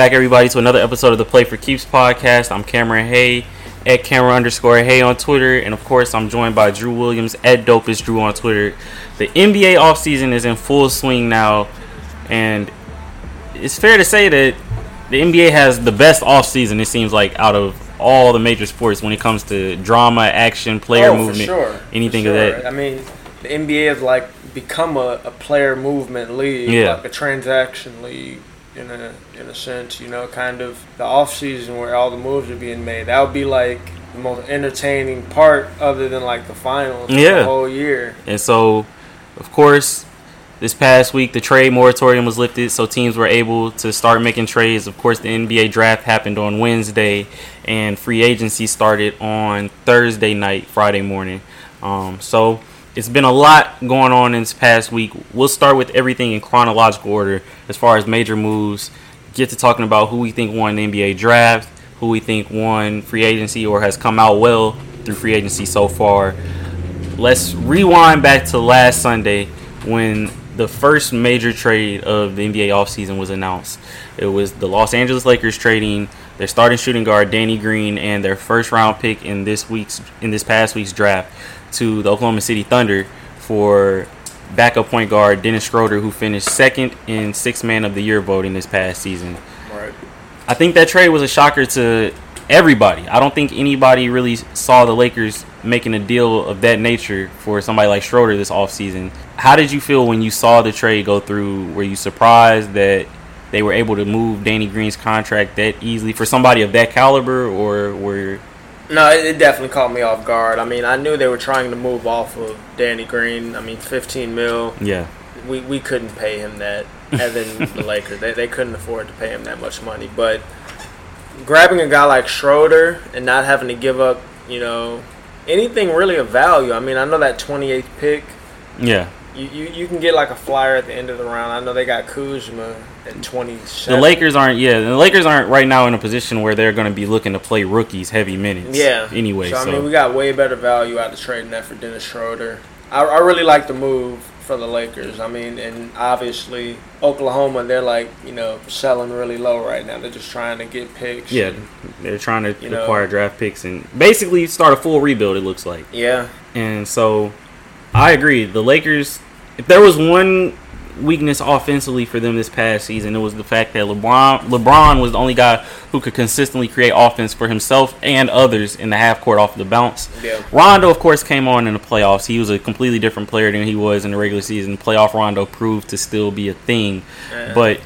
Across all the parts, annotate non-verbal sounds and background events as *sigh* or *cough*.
Back, everybody, to another episode of the Play for Keeps podcast. I'm Cameron Hay at Cameron underscore Hay on Twitter, and of course, I'm joined by Drew Williams at Dopest Drew on Twitter. The NBA offseason is in full swing now, and it's fair to say that the NBA has the best offseason, it seems like, out of all the major sports when it comes to drama, action, player oh, movement, sure. anything for of that. I mean, the NBA has like become a, a player movement league, Yeah. like a transaction league in a in a sense. You know, kind of the off season where all the moves are being made. That would be like the most entertaining part, other than like the finals. Yeah. the whole year. And so, of course, this past week the trade moratorium was lifted, so teams were able to start making trades. Of course, the NBA draft happened on Wednesday, and free agency started on Thursday night, Friday morning. Um, so it's been a lot going on in this past week. We'll start with everything in chronological order as far as major moves. Get to talking about who we think won the NBA draft, who we think won free agency or has come out well through free agency so far let's rewind back to last Sunday when the first major trade of the NBA offseason was announced. It was the Los Angeles Lakers trading their starting shooting guard Danny Green and their first round pick in this week's in this past week's draft to the Oklahoma City Thunder for backup point guard Dennis Schroeder who finished second in six man of the year voting this past season. Right. I think that trade was a shocker to everybody. I don't think anybody really saw the Lakers making a deal of that nature for somebody like Schroeder this offseason. How did you feel when you saw the trade go through? Were you surprised that they were able to move Danny Green's contract that easily for somebody of that caliber, or were No, it, it definitely caught me off guard. I mean, I knew they were trying to move off of Danny Green. I mean, 15 mil. yeah, we, we couldn't pay him that, and then the *laughs* Lakers they, they couldn't afford to pay him that much money. But grabbing a guy like Schroeder and not having to give up, you know, anything really of value. I mean, I know that 28th pick. yeah? You, you, you can get like a flyer at the end of the round. I know they got Kuzma at twenty. The Lakers aren't. Yeah, the Lakers aren't right now in a position where they're going to be looking to play rookies heavy minutes. Yeah. Anyway, so, so, I mean, we got way better value out of trading that for Dennis Schroeder. I, I really like the move for the Lakers. I mean, and obviously Oklahoma, they're like you know selling really low right now. They're just trying to get picks. yeah, they're trying to You know- acquire draft picks and basically start a full rebuild. It looks like. Yeah. And so I agree. The Lakers, if there was one weakness offensively for them this past season, it was the fact that LeBron LeBron was the only guy who could consistently create offense for himself and others in the half court off the bounce. Yeah. Rondo, of course, came on in the playoffs. He was a completely different player than he was in the regular season. Playoff Rondo proved to still be a thing. Yeah. But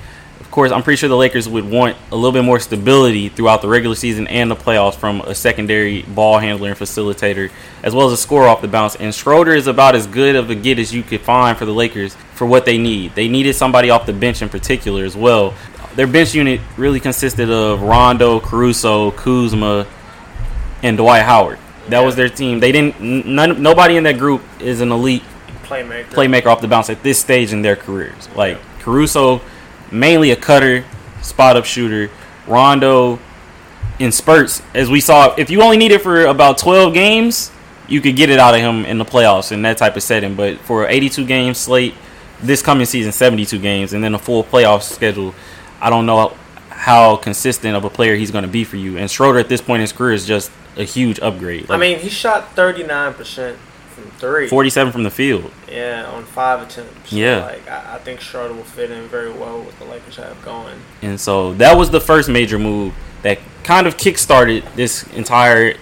course, I'm pretty sure the Lakers would want a little bit more stability throughout the regular season and the playoffs from a secondary ball handler and facilitator, as well as a scorer off the bounce. And Schroeder is about as good of a get as you could find for the Lakers for what they need. They needed somebody off the bench in particular as well. Their bench unit really consisted of Rondo, Caruso, Kuzma, and Dwight Howard. That was their team. They didn't. None, nobody in that group is an elite Playmaker. playmaker off the bounce at this stage in their careers. Like Caruso, mainly a cutter, spot up shooter. Rondo, in spurts, as we saw, if you only need it for about 12 games, you could get it out of him in the playoffs in that type of setting. But for an 82 game slate, this coming season, 72 games, and then a full playoff schedule, I don't know how consistent of a player he's going to be for you. And Schroeder at this point in his career is just a huge upgrade. I mean, he shot 39% from three. 47 from the field. Yeah, on five attempts. So, Yeah. Like, I, I think Schroeder will fit in very well with the Lakers have going. And so that was the first major move that kind of kickstarted this entire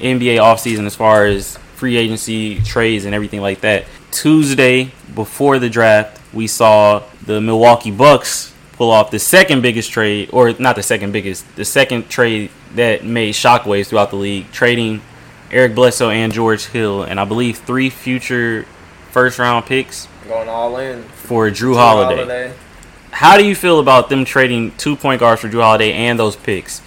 NBA offseason as far as free agency trades and everything like that. Tuesday, before the draft, we saw the Milwaukee Bucks pull off the second biggest trade, or not the second biggest, the second trade that made shockwaves throughout the league, trading Eric Bledsoe and George Hill, and I believe three future first round picks Going all in. for Jrue Holiday. How do you feel about them trading two point guards for Jrue Holiday and those picks?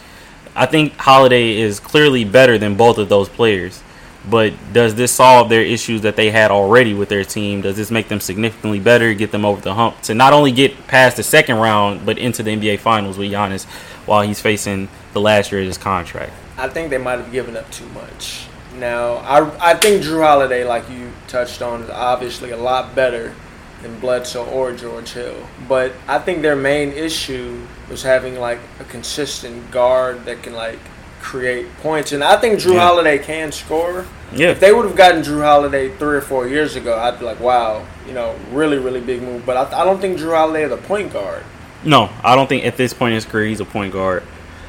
I think Holiday is clearly better than both of those players. But does this solve their issues that they had already with their team? Does this make them significantly better, get them over the hump to not only get past the second round, but into the NBA Finals with Giannis while he's facing the last year of his contract? I think they might have given up too much. Now, I, I think Jrue Holiday, like you touched on, is obviously a lot better than Bledsoe or George Hill. But I think their main issue was having like a consistent guard that can like create points. And I think Jrue Yeah. Holiday can score. Yeah. If they would have gotten Jrue Holiday three or four years ago, I'd be like, wow, you know, really, really big move. But I, I don't think Jrue Holiday is a point guard. No, I don't think at this point in his career he's a point guard.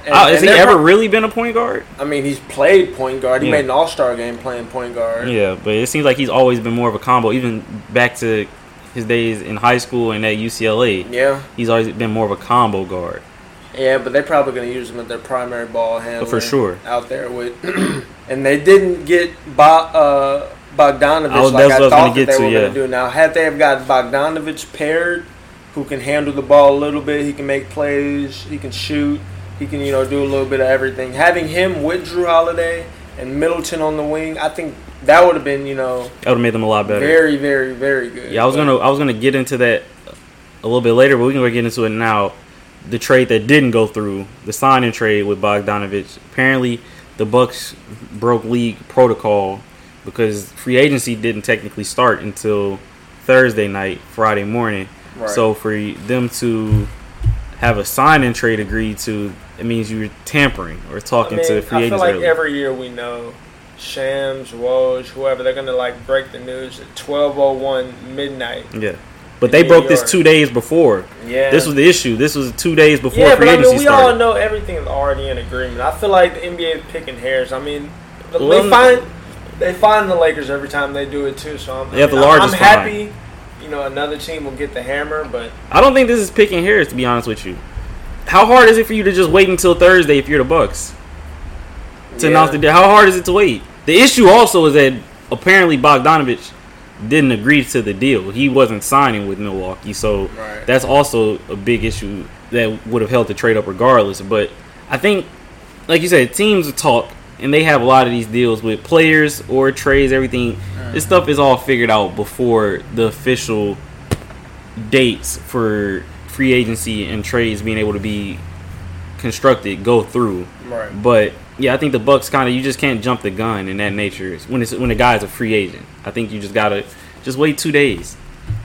And- Uh, has he ever pro- really been a point guard? I mean, he's played point guard. He Yeah. made an All Star game playing point guard. Yeah, but it seems like he's always been more of a combo. Even back to his days in high school and at UCLA, Yeah, he's always been more of a combo guard. yeah, but they're probably going to use him as their primary ball handler for sure. out there with. *clears throat* and they didn't get Bo- uh, Bogdanovic I was- like that's I what I was thought that get they to, were yeah. going to do. Now, had they have got Bogdanovic paired, who can handle the ball a little bit, he can make plays, he can shoot, he can you know do a little bit of everything. Having him with Jrue Holiday and Middleton on the wing, I think that would have been you know That would have made them a lot better. very, very, very good. Yeah, I was But- gonna I was gonna get into that a little bit later, but we can go get into it now. The trade that didn't go through, the signing trade with Bogdanovic. Apparently, the Bucks broke league protocol because free agency didn't technically start until Thursday night, Friday morning. Right. So for them to have a sign and trade agreed to, it means you're tampering or talking I mean, to free I feel agents like early. every year we know Shams, Woj, whoever they're gonna like break the news at twelve oh one midnight. yeah, but they New broke this two days before. Yeah, This was the issue. This was two days before yeah, free but I agency mean we started. all know everything is already in agreement. I feel like the NBA is picking hairs. I mean, the- Well, they find they find the Lakers every time they do it too. So I'm, have the largest I'm happy. You know, another team will get the hammer, but I don't think this is picking hairs, to be honest with you. How hard is it for you to just wait until Thursday if you're the Bucks to yeah. announce the deal? How hard is it to wait? The issue also is that apparently Bogdanovic didn't agree to the deal. He wasn't signing with Milwaukee, so Right. that's also a big issue that would have held the trade up regardless. But I think, like you said, teams talk and they have a lot of these deals with players or trades. Everything this stuff is all figured out before the official dates for free agency and trades being able to be constructed go through. right. But yeah, I think the Bucks kind of you just can't jump the gun in that nature when it's when the guy's a free agent. I think you just gotta just wait two days.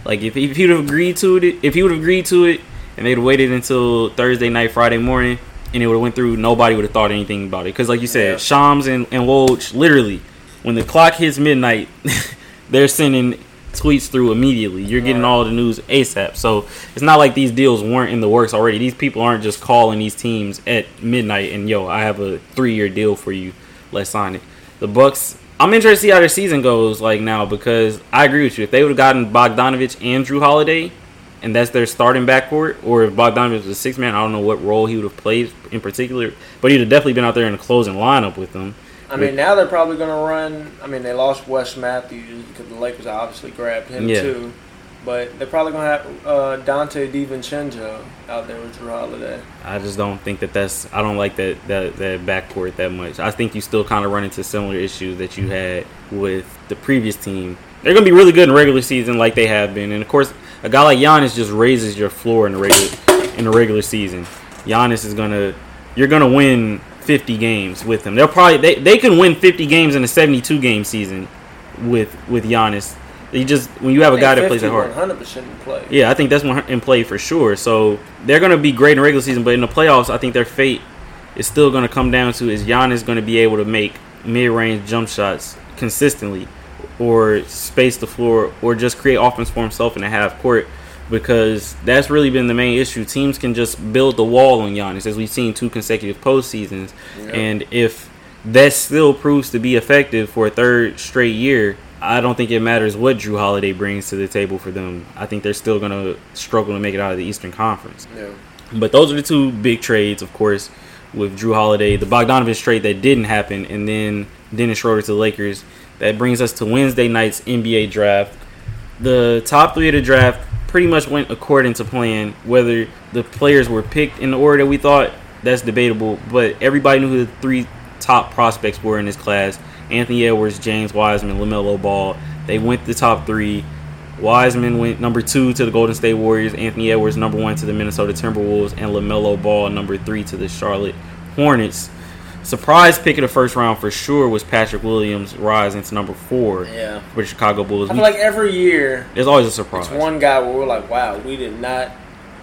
Like if if he would have agreed to it, if he would have agreed to it, and they'd waited until Thursday night, Friday morning, and it would have went through, nobody would have thought anything about it. Because like you said, Yeah. Shams and and Woj, literally, when the clock hits midnight, *laughs* they're sending tweets through immediately. You're getting all the news ASAP. So it's not like these deals weren't in the works already. These people aren't just calling these teams at midnight and yo, I have a three year deal for you. Let's sign it. The Bucks. I'm interested to see how their season goes like now because I agree with you. If they would have gotten Bogdanovic and Jrue Holiday, and that's their starting backcourt, or if Bogdanovic was a six man, I don't know what role he would have played in particular, but he'd have definitely been out there in the closing lineup with them. I mean, now they're probably going to run. I mean, they lost Wes Matthews because the Lakers obviously grabbed him Yeah. too. But they're probably going to have uh, Donte DiVincenzo out there with Jrue Holiday. I just don't think that that's. I don't like that that that backcourt that much. I think you still kind of run into similar issues that you had with the previous team. They're gonna be really good in regular season, like they have been, and of course, a guy like Giannis just raises your floor in the regular in the regular season. Giannis is gonna. You're gonna win 50 games with him. They'll probably they, they can win 50 games in a 72 game season with with Giannis. You just when you have a guy that plays that hard. 100 percent in play. Yeah, I think that's one in play for sure. So they're going to be great in regular season, but in the playoffs, I think their fate is still going to come down to is Giannis going to be able to make mid-range jump shots consistently, or space the floor, or just create offense for himself in the half court. Because that's really been the main issue. Teams can just build the wall on Giannis, as we've seen two consecutive postseasons. Yeah. And if that still proves to be effective for a third straight year, I don't think it matters what Jrue Holiday brings to the table for them. I think they're still going to struggle to make it out of the Eastern Conference. Yeah. But those are the two big trades, of course, with Jrue Holiday, the Bogdanovic trade that didn't happen, and then Dennis Schroeder to the Lakers. That brings us to Wednesday night's NBA draft. The top three of the draft pretty much went according to plan. Whether the players were picked in the order that we thought, that's debatable. But everybody knew who the three top prospects were in this class Anthony Edwards, James Wiseman, LaMelo Ball. They went the top three. Wiseman went number two to the Golden State Warriors. Anthony Edwards number one to the Minnesota Timberwolves, and Lamelo Ball number three to the Charlotte Hornets. Surprise pick of the first round for sure was Patrick Williams rising to number four Yeah. for the Chicago Bulls. I We- feel like every year There's always a surprise. it's one guy where we're like, wow, we did not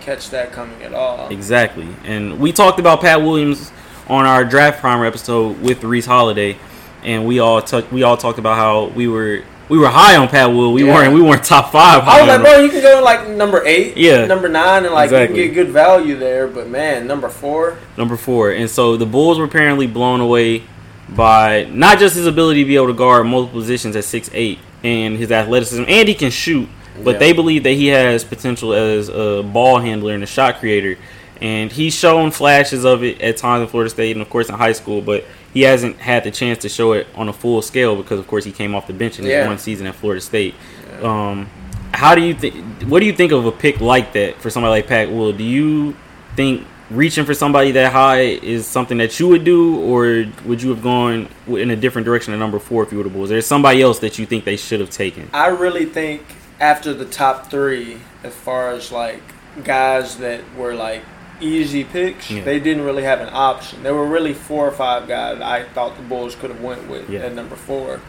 catch that coming at all. Exactly. And we talked about Pat Williams on our draft primer episode with Reese Holiday, and we all took we all talked about how we were we were high on Pat Will. We Yeah. weren't we weren't top five. I was like, bro, you can go like number eight, Yeah. number nine, and like Exactly. you can get good value there. But man, number four, number four. And so the Bulls were apparently blown away by not just his ability to be able to guard multiple positions at six eight and his athleticism, and he can shoot. But Yeah. they believe that he has potential as a ball handler and a shot creator. And he's shown flashes of it at times in Florida State and, of course, in high school. But he hasn't had the chance to show it on a full scale because, of course, he came off the bench in his Yeah. one season at Florida State. Um, how do you think? What do you think of a pick like that for somebody like Pat Will? Do you think reaching for somebody that high is something that you would do, or would you have gone in a different direction at number four if you were the Bulls? Is there somebody else that you think they should have taken? I really think after the top three, as far as like guys that were like easy picks, Yeah. they didn't really have an option. There were really four or five guys I thought the Bulls could have went with Yeah. at number four.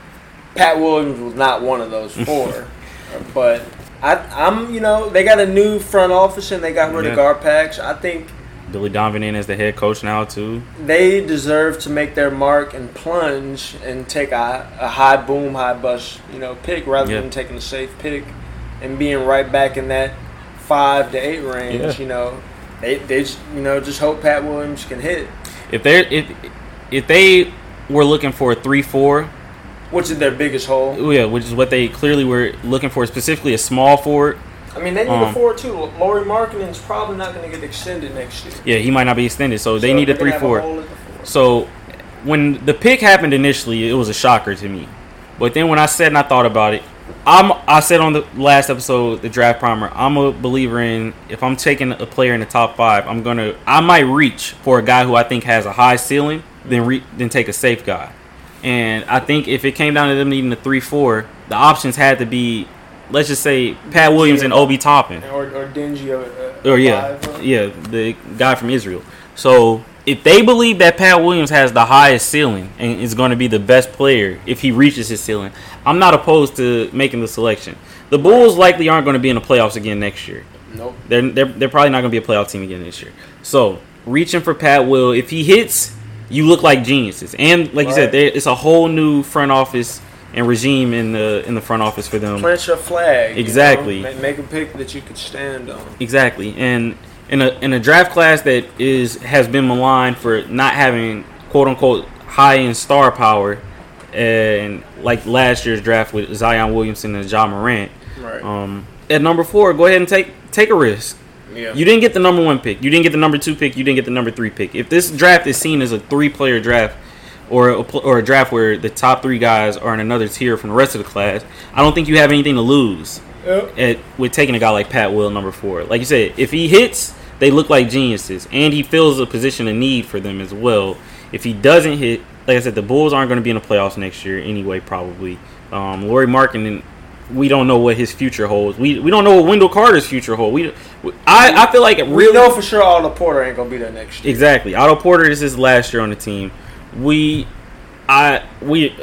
Pat Williams was not one of those *laughs* four, but I, I'm you know they got a new front office and they got rid Yeah. of Garpax. I think Billy Donovan in as the head coach now too. they deserve to make their mark and plunge and take a, a high boom, high bust, you know, pick rather Yeah. than taking a safe pick and being right back in that five to eight range. Yeah. You know, they they just, you know just hope Pat Williams can hit, If they if if they were looking for a three four, which is their biggest hole. Oh yeah, which is what they clearly were looking for, specifically a small forward. I mean, they need Um, a four too. Lauri Markkanen's probably not going to get extended next year. Yeah, he might not be extended, so they So need a three four. hole at the four. So when the pick happened initially, it was a shocker to me. But then when I said and I thought about it, I'm I said on the last episode, the draft primer, I'm a believer in if I'm taking a player in the top five, I'm gonna I might reach for a guy who I think has a high ceiling, then re, then take a safe guy. And I think if it came down to them needing a three four, the options had to be, let's just say Pat Williams and Obi Toppin. Or, or dingy. Uh, Or yeah, five, uh, yeah, the guy from Israel. So if they believe that Pat Williams has the highest ceiling and is going to be the best player if he reaches his ceiling, I'm not opposed to making the selection. The Bulls likely aren't going to be in the playoffs again next year. Nope. They're they're, they're probably not going to be a playoff team again this year. So reaching for Pat Will, if he hits, you look like geniuses. And like you said, there, it's a whole new front office and regime in the in the front office for them. Plant your flag. you Exactly. know? Ma- Make a pick that you could stand on. Exactly, and in a in a draft class that is has been maligned for not having quote unquote high end star power, and like last year's draft with Zion Williamson and Ja Morant. Right. Um, at number four, go ahead and take take a risk. yeah. You didn't get the number one pick. You didn't get the number two pick. You didn't get the number three pick. If this draft is seen as a three player draft. Or a, or a draft where the top three guys are in another tier from the rest of the class, I don't think you have anything to lose Yep. at with taking a guy like Pat Will number four. Like you said, if he hits, they look like geniuses, and he fills a position of need for them as well. If he doesn't hit, like I said, the Bulls aren't going to be in the playoffs next year anyway. Probably. Um, Lauri Markin, we don't know what his future holds. We we don't know what Wendell Carter's future holds. We, I I feel like it We know for sure Otto Porter ain't gonna be there next year. Exactly. Otto Porter is his last year on the team. We, I, we,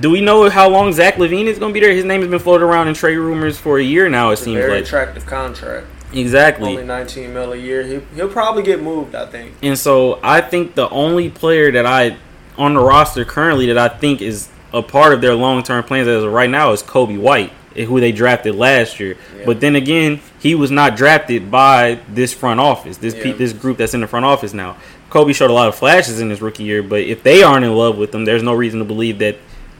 do we know how long Zach LaVine is going to be there? His name has been floated around in trade rumors for a year now. It It's a seems very like attractive contract. exactly. Only 19 mil a year. He, he'll probably get moved. I think. And so I think the only player that I on the roster currently that I think is a part of their long term plans as of right now is Coby White, eh, who they drafted last year. Yeah. But then again, he was not drafted by this front office, this pe- this group that's in the front office now. Coby showed a lot of flashes in his rookie year, but if they aren't in love with him, there's no reason to believe that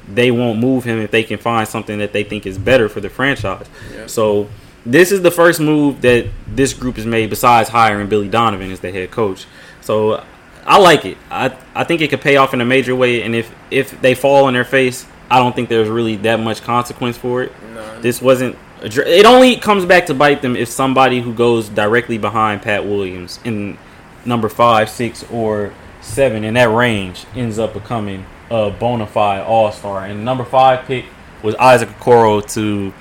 they won't move him if they can find something that they think is better for the franchise. Yeah. So this is the first move that this group has made besides hiring Billy Donovan as the head coach. So I like it. I I think it could pay off in a major way, and if if they fall on their face, I don't think there's really that much consequence for it. None. This wasn't. It only comes back to bite them if somebody who goes directly behind Pat Williams in number five, six, or seven in that range ends up becoming a bona fide All Star. And number five pick was Isaac Okoro to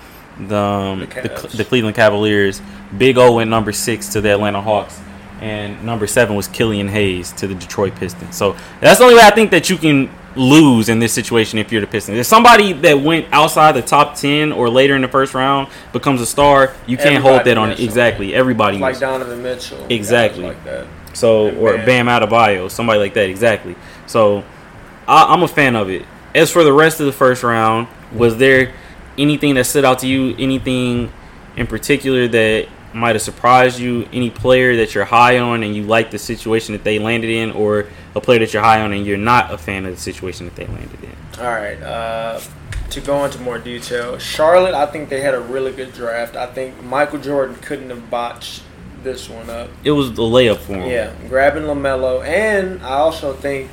the um, The the, the Cleveland Cavaliers. Big O went number six to the Atlanta Hawks. and number seven was Killian Hayes to the Detroit Pistons. So that's the only way I think that you can lose in this situation if you're the Pistons. If somebody that went outside the top ten or later in the first round becomes a star, you can't hold that on misses. exactly. Everybody like. Donovan Mitchell, Exactly. like that. So And or Bam. Bam Adebayo, somebody like that, exactly. So I, I'm a fan of it. As for the rest of the first round, was there anything that stood out to you? Anything in particular that might have surprised you? Any player that you're high on and you like the situation that they landed in, or a player that you're high on and you're not a fan of the situation that they landed in? All right. Uh, to go into more detail, Charlotte, I think they had a really good draft. I think Michael Jordan couldn't have botched this one up. It was the layup for him. Yeah, grabbing Lamelo, and I also think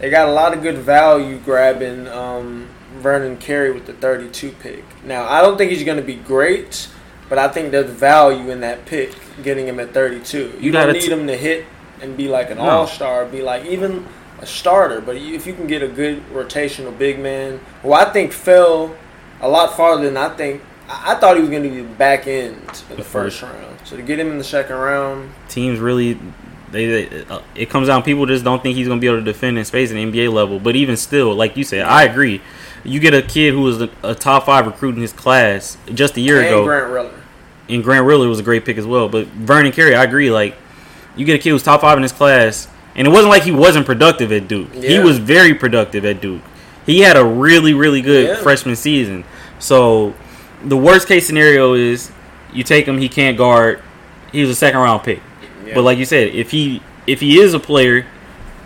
they got a lot of good value grabbing um, Vernon Carey with the 32 pick. Now, I don't think he's going to be great, but I think there's value in that pick, getting him at 32. You, You don't need t- him to hit and be like an No. all star, be like even a starter. But if you can get a good rotational big man, who I think fell a lot farther than I think. I I thought he was going to be back end of the first round. So to get him in the second round, teams really they, they uh, it comes down people just don't think he's going to be able to defend in space at the NBA level but even still like you said I agree. You get a kid who was a, a top 5 recruit in his class just a year and ago. Grant Riller. and Grant Riller was a great pick as well but Vernon Carey I agree like you get a kid who's top 5 in his class and it wasn't like he wasn't productive at Duke. He was very productive at Duke. He had a really really good Yeah. freshman season. So the worst case scenario is you take him he can't guard he was a second round pick Yeah. but like you said, if he if he is a player,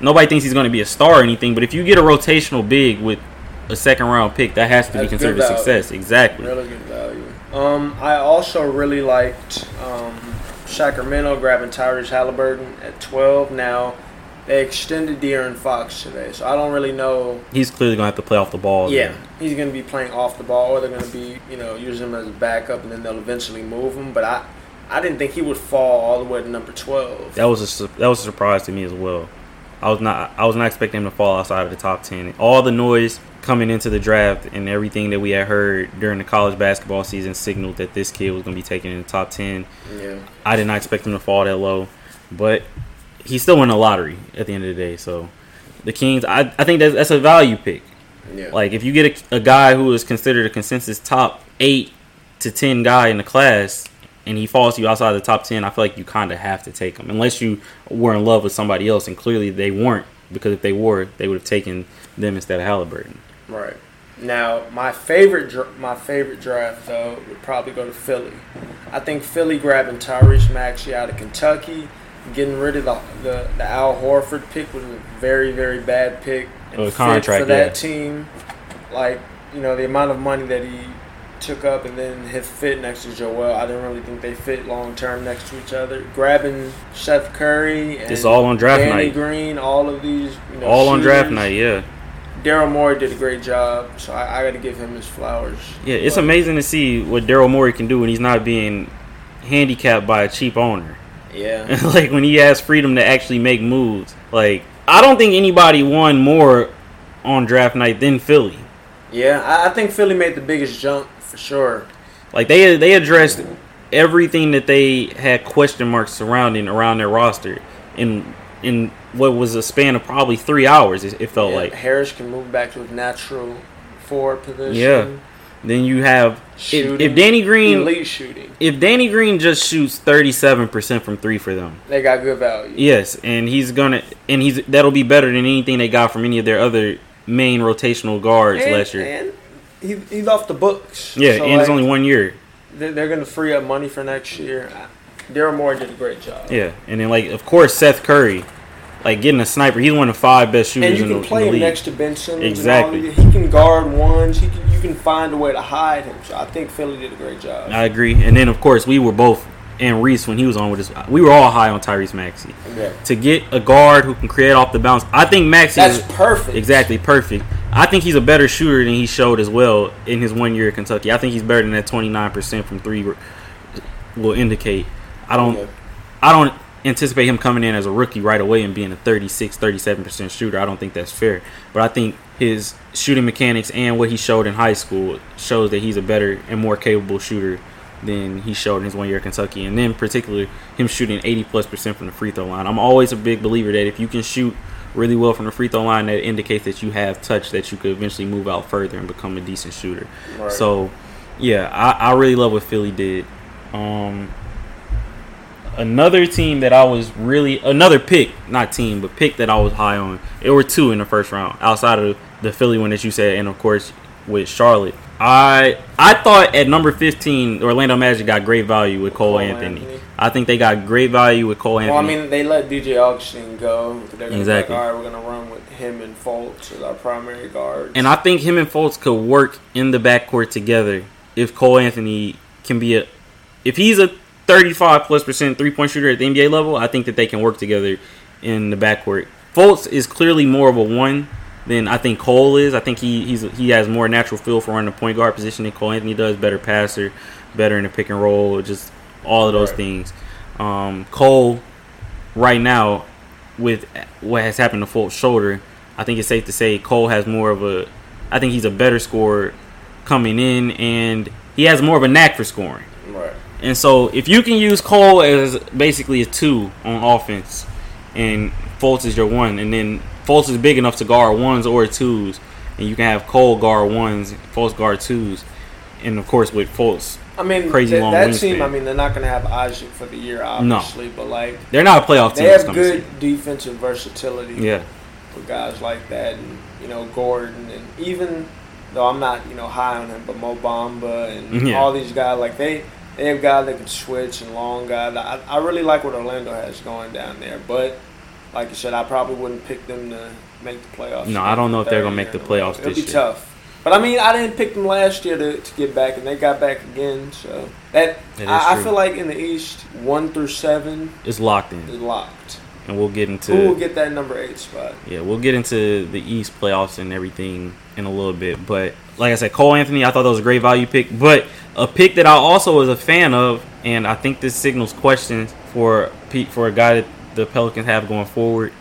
nobody thinks he's going to be a star or anything. But if you get a rotational big with a second round pick, that has to be considered a success. Exactly. Really good value. Um, I also really liked um, Sacramento grabbing Tyrese Halliburton at 12. Now, they extended De'Aaron Fox today, so I don't really know. He's clearly going to have to play off the ball. Yeah, then. he's going to be playing off the ball, or they're going to be, you know, using him as a backup, and then they'll eventually move him. But I, I didn't think he would fall all the way to number 12. that was a that was a surprise to me as well. I was not I was not expecting him to fall outside of the top ten. All the noise coming into the draft and everything that we had heard during the college basketball season signaled that this kid was going to be taken in the top ten. Yeah. I did not expect him to fall that low, but he still won the lottery at the end of the day. So the Kings, I, I think that's, that's a value pick. Yeah. Like if you get a, a guy who is considered a consensus top eight to ten guy in the class, and he falls to you outside the top ten, I feel like you kind of have to take him, unless you were in love with somebody else, and clearly they weren't. Because if they were, they would have taken them instead of Halliburton. Right. Now, my favorite my favorite draft though would probably go to Philly. I think Philly grabbing Tyrese Maxey out of Kentucky, getting rid of the the, the Al Horford pick was a very very bad pick and Oh, contract, for that yeah. team. Like you know the amount of money that he took up and then his fit next to Joel, I didn't really think they fit long term next to each other. Grabbing Seth Curry and It's all on draft Danny night. Green, all of these you know, All on draft night, yeah. Daryl Morey did a great job, so I, I got to give him his flowers. Yeah, it's But, amazing to see what Daryl Morey can do when he's not being handicapped by a cheap owner. Yeah, *laughs* like when he has freedom to actually make moves. Like I don't think anybody won more on draft night than Philly. yeah. I think Philly made the biggest jump for sure. Like they they addressed everything that they had question marks surrounding around their roster in in what was a span of probably three hours. It, it felt Yeah, like. Harris can move back to his natural forward position. Yeah. Then you have if, if Danny Green elite shooting, if Danny Green just shoots thirty seven percent from three for them. they got good value. Yes, and he's gonna and he's that'll be better than anything they got from any of their other main rotational guards and, last year. and he, he's off the books. yeah, So, and it's like, only one year. They're, they're going to free up money for next year. Daryl Morey did a great job. Yeah, and then like of course Seth Curry, like getting a sniper. He's one of the five best shooters And you in, can the, play in the league. next to Ben Simmons. Exactly. He can guard ones. He can, you can find a way to hide him. So I think Philly did a great job. I agree. And then of course we were both and Reese when he was on with us. We were all high on Tyrese Maxey. Yeah. To get a guard who can create off the bounce, I think Maxey That's is perfect. exactly perfect. I think he's a better shooter than he showed as well in his one year at Kentucky. I think he's better than that twenty nine percent from three will indicate. I don't. Yeah. I don't anticipate him coming in as a rookie right away and being a 36, 37% shooter. I don't think that's fair. But I think his shooting mechanics and what he showed in high school shows that he's a better and more capable shooter than he showed in his one year at Kentucky, and then particularly him shooting 80 plus percent from the free throw line. I'm always a big believer that if you can shoot really well from the free throw line, that indicates that you have touch that you could eventually move out further and become a decent shooter. Right. So, yeah, I, I really love what Philly did. Um, another team that I was really another pick, not team, but pick that I was high on. There were two in the first round outside of the Philly one that you said, and of course with Charlotte. I I thought at number fifteen, Orlando Magic got great value with Cole, Cole Anthony. Anthony. I think they got great value with Cole Anthony. Well, I mean, they let DJ Augustin go. They're gonna Exactly. Be like, All right, we're gonna run with him and Fultz as our primary guards. And I think him and Fultz could work in the backcourt together if Cole Anthony can be a if he's a 35 plus percent three point shooter at the NBA level, I think that they can work together in the backcourt. Fultz is clearly more of a one than I think Cole is. I think he he's he has more natural feel for running the point guard position than Cole Anthony does. Better passer, better in the pick and roll, just all of those Right. things. Um, Cole right now with what has happened to Fultz's shoulder, I think it's safe to say Cole has more of a. I think he's a better scorer coming in, and he has more of a knack for scoring. right. And so, if you can use Cole as basically a two on offense, and Fultz is your one, and then Fultz is big enough to guard ones or twos, and you can have Cole guard ones, Fultz guard twos, and of course with Fultz, I mean, Crazy th- long that wingspan. team. I mean, they're not gonna have Isaac for the year, obviously, but like they're not a playoff team. they have good defensive versatility. Yeah, for guys like that, and you know Gordon, and even though I'm not you know high on him, but Mo Bamba and *laughs* Yeah. all these guys like they they have guys that can switch and long guys. I, I really like what Orlando has going down there, but like you said, I probably wouldn't pick them to make the playoffs. No, I don't know if they're gonna make year the in a row. playoffs It'll be tough. But I mean, I didn't pick them last year to, to get back, and they got back again. So that, I, I feel like in the East, one through seven is locked in, is locked. and we'll get into Who will get that number eight spot? Yeah, we'll get into the East playoffs and everything in a little bit. But like I said, Cole Anthony, I thought that was a great value pick. But a pick that I also was a fan of, and I think this signals questions for Pete for a guy that the Pelicans have going forward,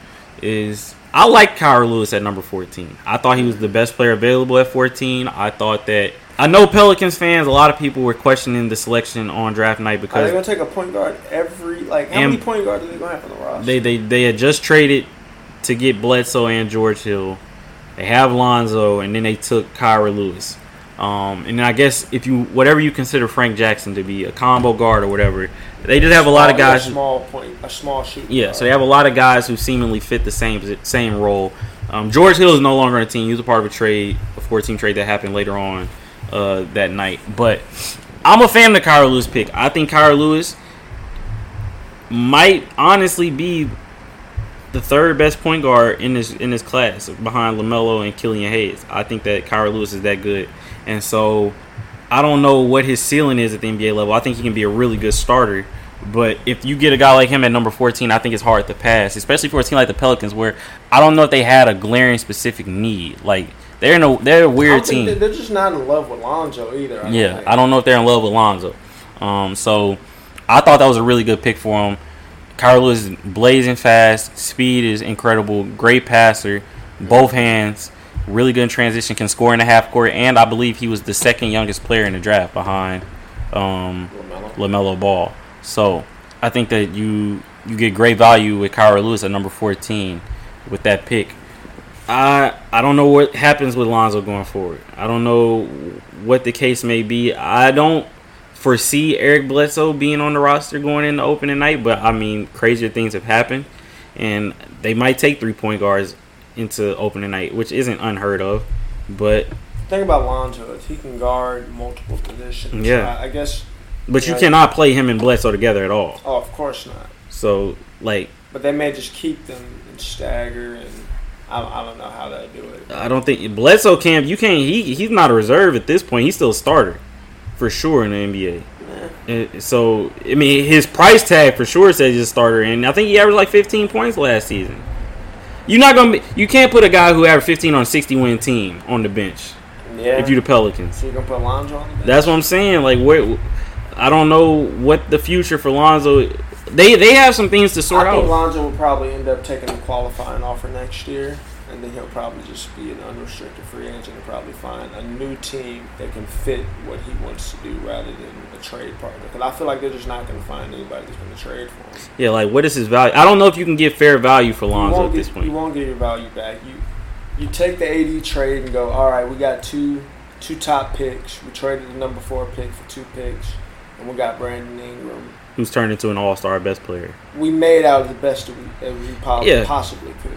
is I like Kira Lewis at number 14. I thought he was the best player available at 14. I thought that I know Pelicans fans, a lot of people were questioning the selection on draft night because they're gonna take a point guard every like how many point guards are they gonna have on the roster? they, they they had just traded to get Bledsoe and George Hill. They have Lonzo, and then they took Kira Lewis. Um, and then I guess if you whatever you consider Frank Jackson to be a combo guard or whatever, they just have a lot of guys. A small point, a small shooting. Yeah, guard. so they have a lot of guys who seemingly fit the same same role. Um, George Hill is no longer on the team. He was a part of a trade, a 14 trade that happened later on uh, that night. But I'm a fan of the Kira Lewis pick. I think Kira Lewis might honestly be the third best point guard in this in this class behind Lamelo and Killian Hayes. I think that Kira Lewis is that good, and so I don't know what his ceiling is at the NBA level. I think he can be a really good starter. But if you get a guy like him at number 14, I think it's hard to pass, especially for a team like the Pelicans, where I don't know if they had a glaring specific need. Like they're in a they're a weird team. they- They're just not in love with Lonzo either. I Yeah, think. I don't know if they're in love with Lonzo. Um, so I thought that was a really good pick for him. Is blazing fast, speed is incredible, great passer, both hands, really good in transition, can score in the half court, and I believe he was the second youngest player in the draft behind um, LaMelo. Ball. So I think that you you get great value with Kira Lewis at number 14 with that pick. I I don't know what happens with Lonzo going forward. I don't know what the case may be. I don't foresee Eric Bledsoe being on the roster going into opening night, but I mean crazier things have happened, and they might take three point guards into opening night, which isn't unheard of. But The thing about Lonzo is he can guard multiple positions. Yeah. I, I guess. but you cannot play him and Bledsoe together at all. Oh, of course not. So like But they may just keep them and stagger, and I, I don't know how they'll do it. I don't think Bledsoe can't. You can't. He he's not a reserve at this point. He's still a starter for sure in the NBA. So I mean, his price tag for sure says he's a starter, and I think he averaged like 15 points last season. You're not gonna. Be, you can't put a guy who averaged 15 on a 60 win team on the bench Yeah. if you're the Pelicans. so you're gonna put Lonzo on the bench? That's what I'm saying. Like where, I don't know what the future for Lonzo they they have some things to sort I think out. Lonzo will probably end up taking a qualifying offer next year, and then he'll probably just be an unrestricted free agent and probably find a new team that can fit what he wants to do rather than a trade partner. Because I feel like they're just not going to find anybody that's going to trade for him. Yeah, like what is his value? I don't know if you can get fair value for Lonzo at this point. You won't get your value back. You you take the AD trade and go, all right, we got two two top picks. We traded the number four pick for two picks, and we got Brandon Ingram. Who's turned into an All Star best player? We made out the best that we, we po- Yeah. possibly could.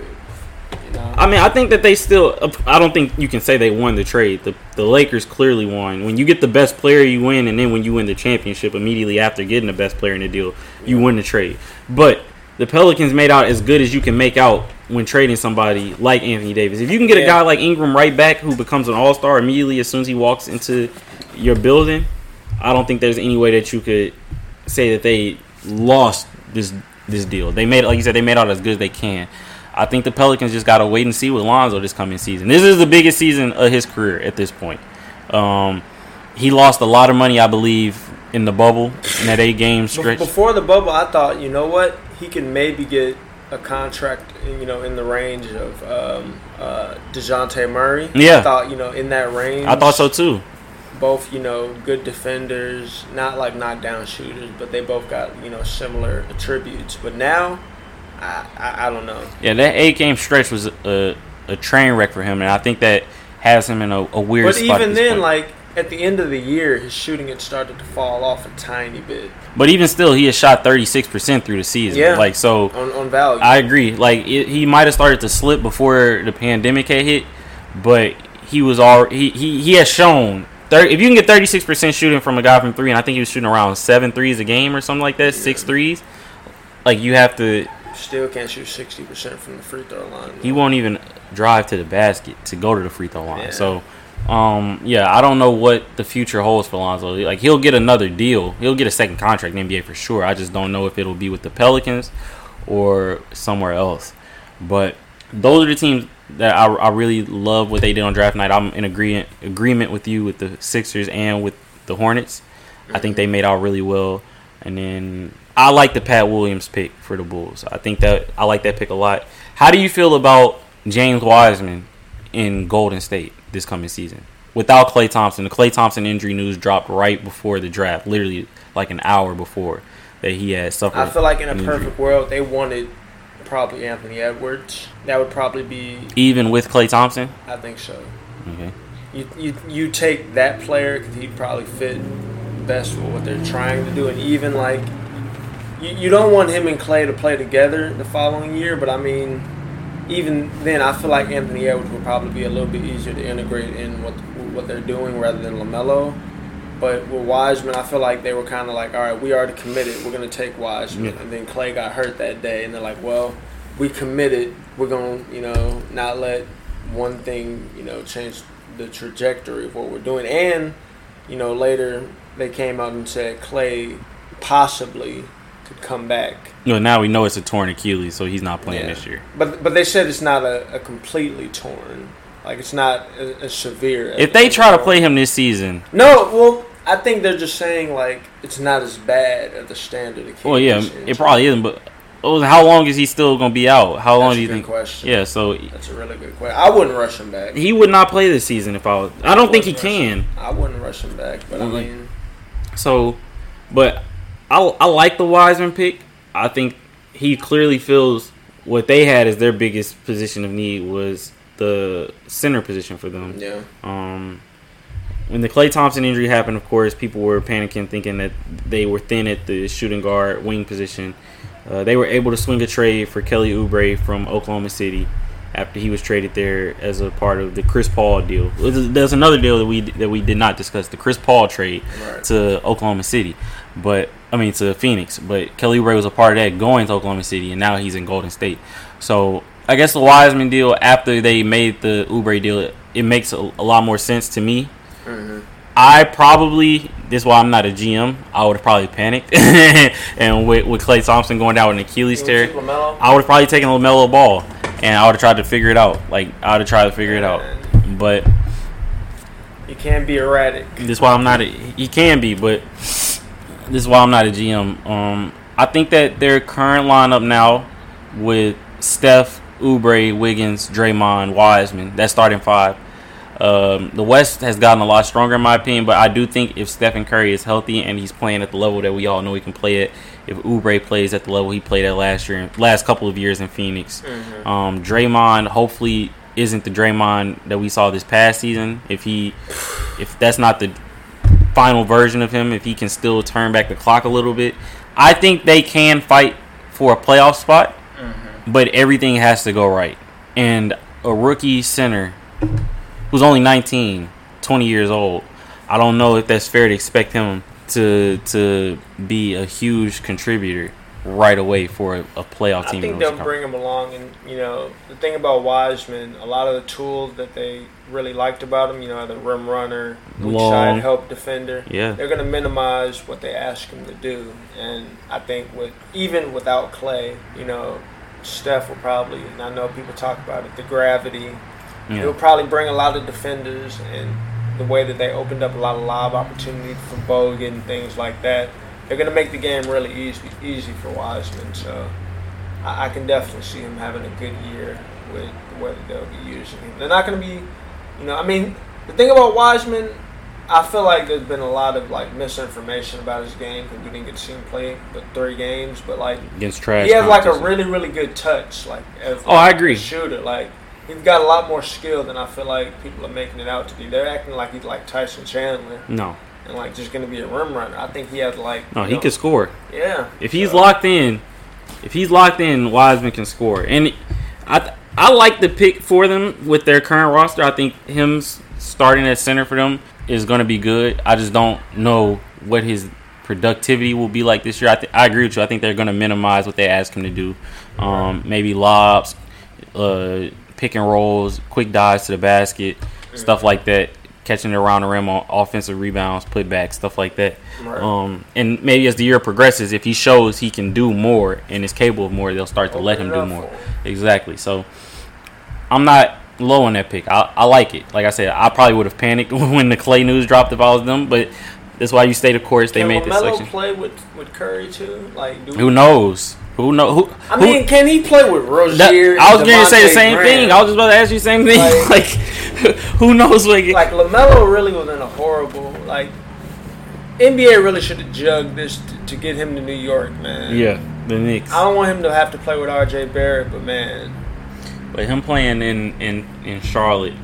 I mean, I think that they still. I don't think you can say they won the trade. The the Lakers clearly won. When you get the best player, you win, and then when you win the championship immediately after getting the best player in the deal, you win the trade. But the Pelicans made out as good as you can make out when trading somebody like Anthony Davis. If you can get a guy like Ingram right back who becomes an All Star immediately as soon as he walks into your building, I don't think there's any way that you could say that they lost this this deal. They made, like you said, they made out as good as they can. I think the Pelicans just gotta wait and see with Lonzo this coming season. This is the biggest season of his career at this point. Um, he lost a lot of money, I believe, in the bubble in that eight game stretch. Before the bubble, I thought, you know what, he can maybe get a contract, you know, in the range of um, uh, Dejounte Murray. Yeah. I thought, you know, in that range. I thought so too. Both, you know, good defenders, not like knockdown shooters, but they both got, you know, similar attributes. But now, I, I, I don't know. Yeah, that eight game stretch was a, a train wreck for him, and I think that has him in a, a weird But even then, point. like at the end of the year, his shooting had started to fall off a tiny bit but even still, he has shot thirty six percent through the season. Yeah. like so. on, on value. I agree. Like it, he might have started to slip before the pandemic had hit, but he was all he he, he has shown. 30, if you can get thirty six percent shooting from a guy from three, and I think he was shooting around seven threes a game or something like that, six threes. Like you have to, Still can't shoot sixty percent from the free throw line. he won't even drive to the basket to go to the free throw line. Yeah. So, um, yeah, I don't know what the future holds for Lonzo. Like he'll get another deal, he'll get a second contract in the NBA for sure. I just don't know if it'll be with the Pelicans or somewhere else. But those are the teams that I, I really love what they did on draft night. I'm in agreement agreement with you with the Sixers and with the Hornets. I think they made out really well. And then I like the Pat Williams pick for the Bulls. I think that I like that pick a lot. How do you feel about James Wiseman in Golden State this coming season? Without Klay Thompson, the Klay Thompson injury news dropped right before the draft, literally like an hour before that he had suffered. I feel like in a injury. perfect world, they wanted probably Anthony Edwards. That would probably be. even with Klay Thompson. I think so. Okay. You you you take that player because he'd probably fit best for what they're trying to do, and even like you, you don't want him and Klay to play together the following year. But I mean, even then, I feel like Anthony Edwards would probably be a little bit easier to integrate in what what they're doing rather than Lamelo. But with Wiseman, I feel like they were kind of like, all right, we already committed. We're gonna take Wiseman, Yeah. and then Klay got hurt that day, and they're like, well, we committed. We're gonna, you know, not let one thing, you know, change the trajectory of what we're doing. And, you know, later they came out and said Klay possibly could come back. No, now we know it's a torn Achilles, so he's not playing Yeah. this year. But but they said it's not a, a completely torn. Like it's not as, severe. If they try to play him this season, No, well, I think they're just saying like it's not as bad as the standard. Achilles well, yeah, it probably isn't. But oh, how long is he still going to be out? How long do you think? question. Yeah, so That's a really good question. I wouldn't rush him back. he would not play this season if I was. I don't think he can. him. I wouldn't rush him back, but I Well, like- mean, So, but I I like the Wiseman pick. I think he clearly feels what they had as their biggest position of need was the center position for them. yeah. Um, when the Klay Thompson injury happened, of course, people were panicking, thinking that they were thin at the shooting guard wing position. Uh, they were able to swing a trade for Kelly Oubre from Oklahoma City after he was traded there as a part of the Chris Paul deal. There's another deal that we that we did not discuss, the Chris Paul trade Right. to Oklahoma City, but I mean to Phoenix. But Kelly Oubre was a part of that going to Oklahoma City, and now he's in Golden State. So I guess the Wiseman deal after they made the Oubre deal, it, it makes a, a lot more sense to me. Mm-hmm. I probably this is why I'm not a GM. I would have probably panicked, *laughs* and with, with Klay Thompson going down with an Achilles tear, would take LaMelo? I would have probably taken Lamelo Ball, and I would have tried to figure it out. Like I would have tried to figure it out, but You can't be erratic. this is why I'm not. A, he can be, but this is why I'm not a GM. Um, I think that their current lineup now with Steph, Oubre, Wiggins, Draymond, Wiseman, that starting five. Um, the West has gotten a lot stronger in my opinion, but I do think if Stephen Curry is healthy and he's playing at the level that we all know he can play at, if Oubre plays at the level he played at last year, last couple of years in Phoenix, mm-hmm. um, Draymond hopefully isn't the Draymond that we saw this past season. If he, if that's not the final version of him, if he can still turn back the clock a little bit, I think they can fight for a playoff spot. Mm-hmm. But everything has to go right, and a rookie center who's only 19, 20 years old. I don't know if that's fair to expect him to to be a huge contributor right away for a, a playoff team. I think they'll bring him along, and you know the thing about Wiseman, a lot of the tools that they really liked about him, you know, the rim runner, weak side help defender. Yeah, they're going to minimize what they ask him to do, and I think with even without Klay, you know, Steph will probably, and I know people talk about it, the gravity yeah. It will probably bring a lot of defenders and the way that they opened up a lot of lob opportunities for Bogut and things like that. They're going to make the game really easy easy for Wiseman. So I, I can definitely see him having a good year with the way that they'll be using him. They're not going to be, you know, I mean, the thing about Wiseman, I feel like there's been a lot of like misinformation about his game because we didn't get to see him play but three games. But like against trash, he has like a really really good touch. Like as, oh, I agree. Shooter, like he's got a lot more skill than I feel like people are making it out to be. They're acting like he's like Tyson Chandler. No. And like just gonna be a rim runner. I think he has like No, he know, could score. Yeah. If he's so. locked in if he's locked in, Wiseman can score. And I I like the pick for them with their current roster. I think him starting at center for them is going to be good. I just don't know what his productivity will be like this year. I, th- I agree with you. I think they're going to minimize what they ask him to do. Um, maybe lobs, uh, pick and rolls, quick dives to the basket, mm-hmm. stuff like that. Catching it around the rim on offensive rebounds, putbacks, stuff like that. Right. Um, and maybe as the year progresses, if he shows he can do more and is capable of more, they'll start to Open let him do more. Exactly. So I'm not low on that pick. I, I like it. Like I said, I probably would have panicked *laughs* when the Klay news dropped if I was them, but that's why you stay the course. They made this selection. play with, with Curry too? Like, who knows? Who know who? I mean, can he play with Rozier? I was going to say the same Graham? thing. I was just about to ask you the same thing. Like, *laughs* like who knows what? Like Lamelo really was in a horrible like. NBA really should have jugged this to, to, get him to New York, man. Yeah, the Knicks. I don't want him to have to play with R.J. Barrett, but man. But him playing in in in Charlotte,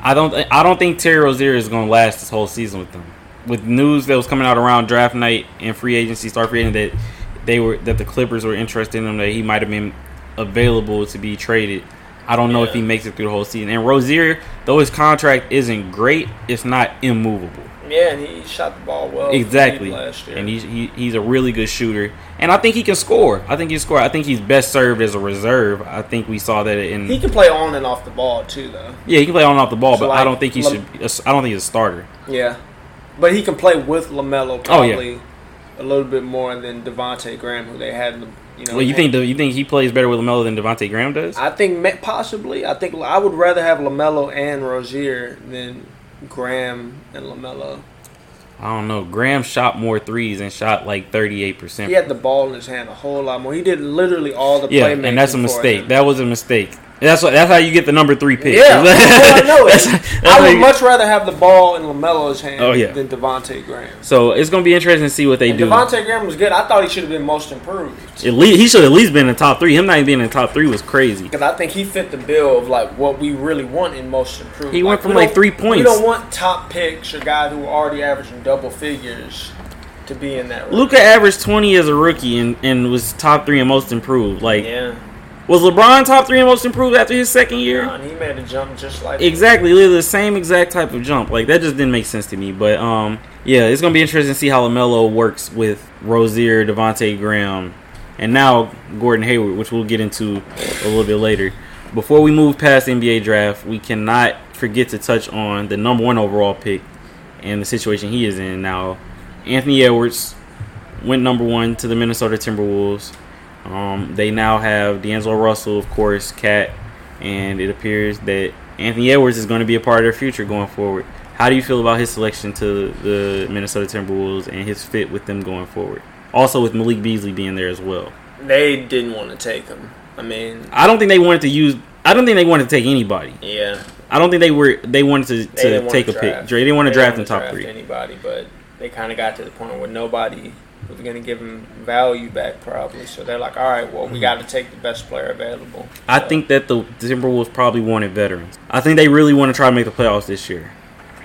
I don't I don't think Terry Rozier is going to last this whole season with them. With news that was coming out around draft night and free agency, start free that they were that the Clippers were interested in him that he might have been available to be traded. I don't know yeah. if he makes it through the whole season. And Rozier, though his contract isn't great, it's not immovable. Yeah, and he shot the ball well. Exactly. And he's he, he's a really good shooter, and I think he can score. I think he can score. I think he's best served as a reserve. I think we saw that in. He can play on and off the ball too, though. Yeah, he can play on and off the ball, so but like, I don't think he should. I don't think he's a starter. Yeah, but he can play with Lamelo. Probably. Oh yeah a little bit more than Devonte Graham, who they had. You know, well, you think you think he plays better with Lamelo than Devonte Graham does? I think possibly. I think I would rather have Lamelo and Rozier than Graham and Lamelo. I don't know. Graham shot more threes and shot like thirty eight percent. He had the ball in his hand a whole lot more. He did literally all the yeah, and that's a mistake. That was a mistake. That's what, that's how you get the number three pick. Yeah, *laughs* I know it. I would much rather have the ball in Lamelo's hand oh, yeah. than Devonte Graham. So it's going to be interesting to see what they and do. Devonte Graham was good. I thought he should have been most improved. At least he should at least been in the top three. Him not even being in the top three was crazy. Because I think he fit the bill of like what we really want in most improved. He like, went from like three points. We don't want top picks or guys who are already averaging double figures to be in that. Luka averaged twenty as a rookie and, and was top three and most improved. Like yeah. Was LeBron top three most improved after his second year? No, he made a jump just like exactly, literally the same exact type of jump. Like that just didn't make sense to me. But um, yeah, it's gonna be interesting to see how Lamelo works with Rozier, Devonte Graham, and now Gordon Hayward, which we'll get into a little bit later. Before we move past the NBA draft, we cannot forget to touch on the number one overall pick and the situation he is in now. Anthony Edwards went number one to the Minnesota Timberwolves. Um, they now have D'Angelo Russell, of course, KAT, and it appears that Anthony Edwards is going to be a part of their future going forward. How do you feel about his selection to the Minnesota Timberwolves and his fit with them going forward? Also with Malik Beasley being there as well. They didn't want to take him. I mean, I don't think they wanted to use. I don't think they wanted to take anybody. yeah, I don't think they were. They wanted to, to didn't take to a draft. pick. They didn't want to They draft in top draft three. anybody, but they kind of got to the point where nobody was going to give him value back, probably. So they're like, all right, well, we got to take the best player available. Mm-hmm. I So, think that the Timberwolves probably wanted veterans. I think they really want to try to make the playoffs this year.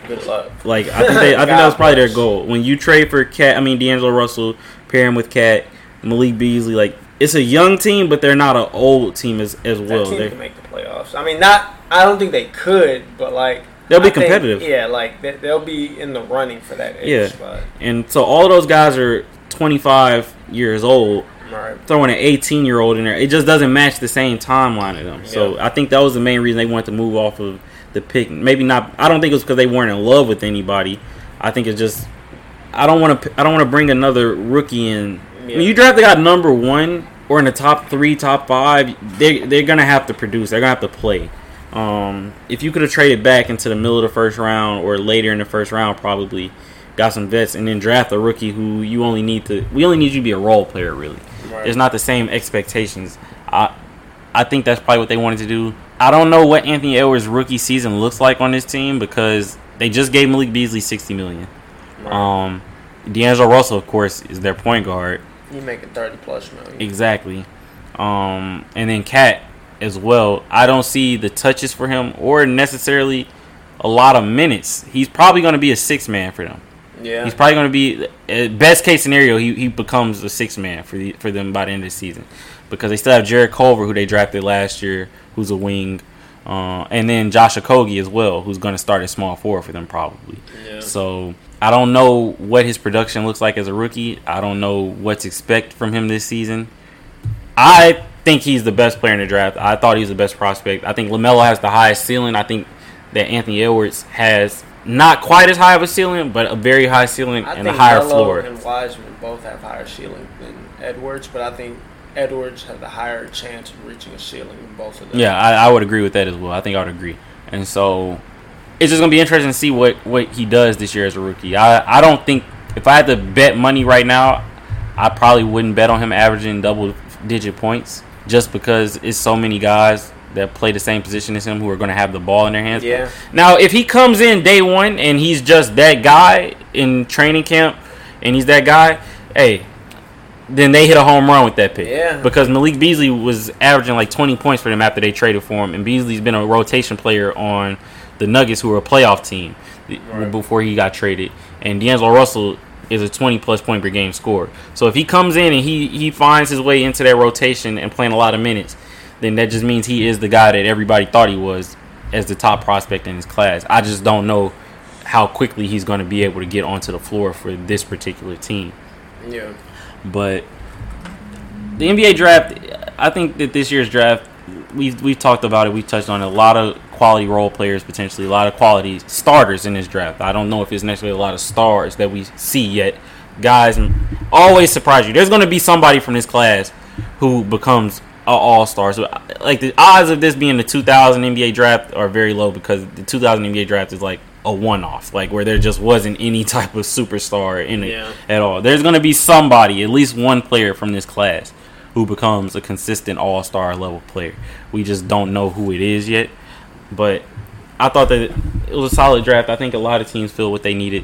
good luck. Like I think they, I *laughs* think that was probably their goal. When you trade for KAT, I mean D'Angelo Russell, pair him with KAT, Malik Beasley. Like it's a young team, but they're not an old team as as That well. They- can make the playoffs. I mean, not. I don't think they could, but like They'll be I think- competitive. yeah, like they, they'll be in the running for that Yeah. spot. And so all of those guys are 25 years old. Right. Throwing an 18 year old in there, it just doesn't match the same timeline of them. So I think that was the main reason they wanted to move off of the pick. Maybe not. I don't think it was because they weren't in love with anybody. I think it's just I don't want to. I don't want to bring another rookie in. Yeah. When you draft a guy number one or in the top three, top five, they they're gonna have to produce. They're gonna have to play. Um, if you could have traded back into the middle of the first round or later in the first round, probably got some vets and then draft a rookie who you only need to. We only need you to be a role player, really. Right. It's not the same expectations. I I think that's probably what they wanted to do. I don't know what Anthony Edwards' rookie season looks like on this team because they just gave Malik Beasley sixty million. right. Um, D'Angelo Russell, of course, is their point guard. you making thirty plus million. Exactly. Um, and then KAT as well. I don't see the touches for him or necessarily a lot of minutes. He's probably going to be a six man for them. Yeah. He's probably going to be uh, best case scenario. He, he becomes a six man for the, for them by the end of the season because they still have Jarrett Culver who they drafted last year, who's a wing, uh, and then Josh Okogie as well, who's going to start at small four for them probably. yeah. So I don't know what his production looks like as a rookie. I don't know what to expect from him this season. I think he's the best player in the draft. I thought he was the best prospect. I think Lamelo has the highest ceiling. I think that Anthony Edwards has not quite as high of a ceiling, but a very high ceiling I and a higher Melo floor. and Wiseman both have higher ceiling than Edwards, but I think Edwards has a higher chance of reaching a ceiling than both of them. Yeah, I, I would agree with that as well. I think I would agree. And so it's just gonna be interesting to see what, what he does this year as a rookie. I, I don't think if I had to bet money right now, I probably wouldn't bet on him averaging double digit points just because it's so many guys that play the same position as him who are gonna have the ball in their hands. Yeah. Now if he comes in day one and he's just that guy in training camp and he's that guy, hey, then they hit a home run with that pick. Yeah. Because Malik Beasley was averaging like 20 points for them after they traded for him, and Beasley's been a rotation player on the Nuggets, who are a playoff team Right. before he got traded. And D'Angelo Russell is a 20 plus point per game scorer. So if he comes in and he he finds his way into that rotation and playing a lot of minutes, then that just means he is the guy that everybody thought he was as the top prospect in his class. I just don't know how quickly he's going to be able to get onto the floor for this particular team. Yeah. But the NBA draft, I think that this year's draft, we've we've talked about it. We've touched on it. A lot of quality role players, potentially a lot of quality starters in this draft. I don't know if it's necessarily a lot of stars that we see yet. Guys, always surprise you. There's going to be somebody from this class who becomes all star. So, like the odds of this being the 2000 NBA draft are very low because the 2000 NBA draft is like a one off, like where there just wasn't any *laughs* type of superstar in it Yeah. at all. There's going to be somebody, at least one player from this class, who becomes a consistent all star level player. We just don't know who it is yet. But I thought that it was a solid draft. I think a lot of teams feel what they needed,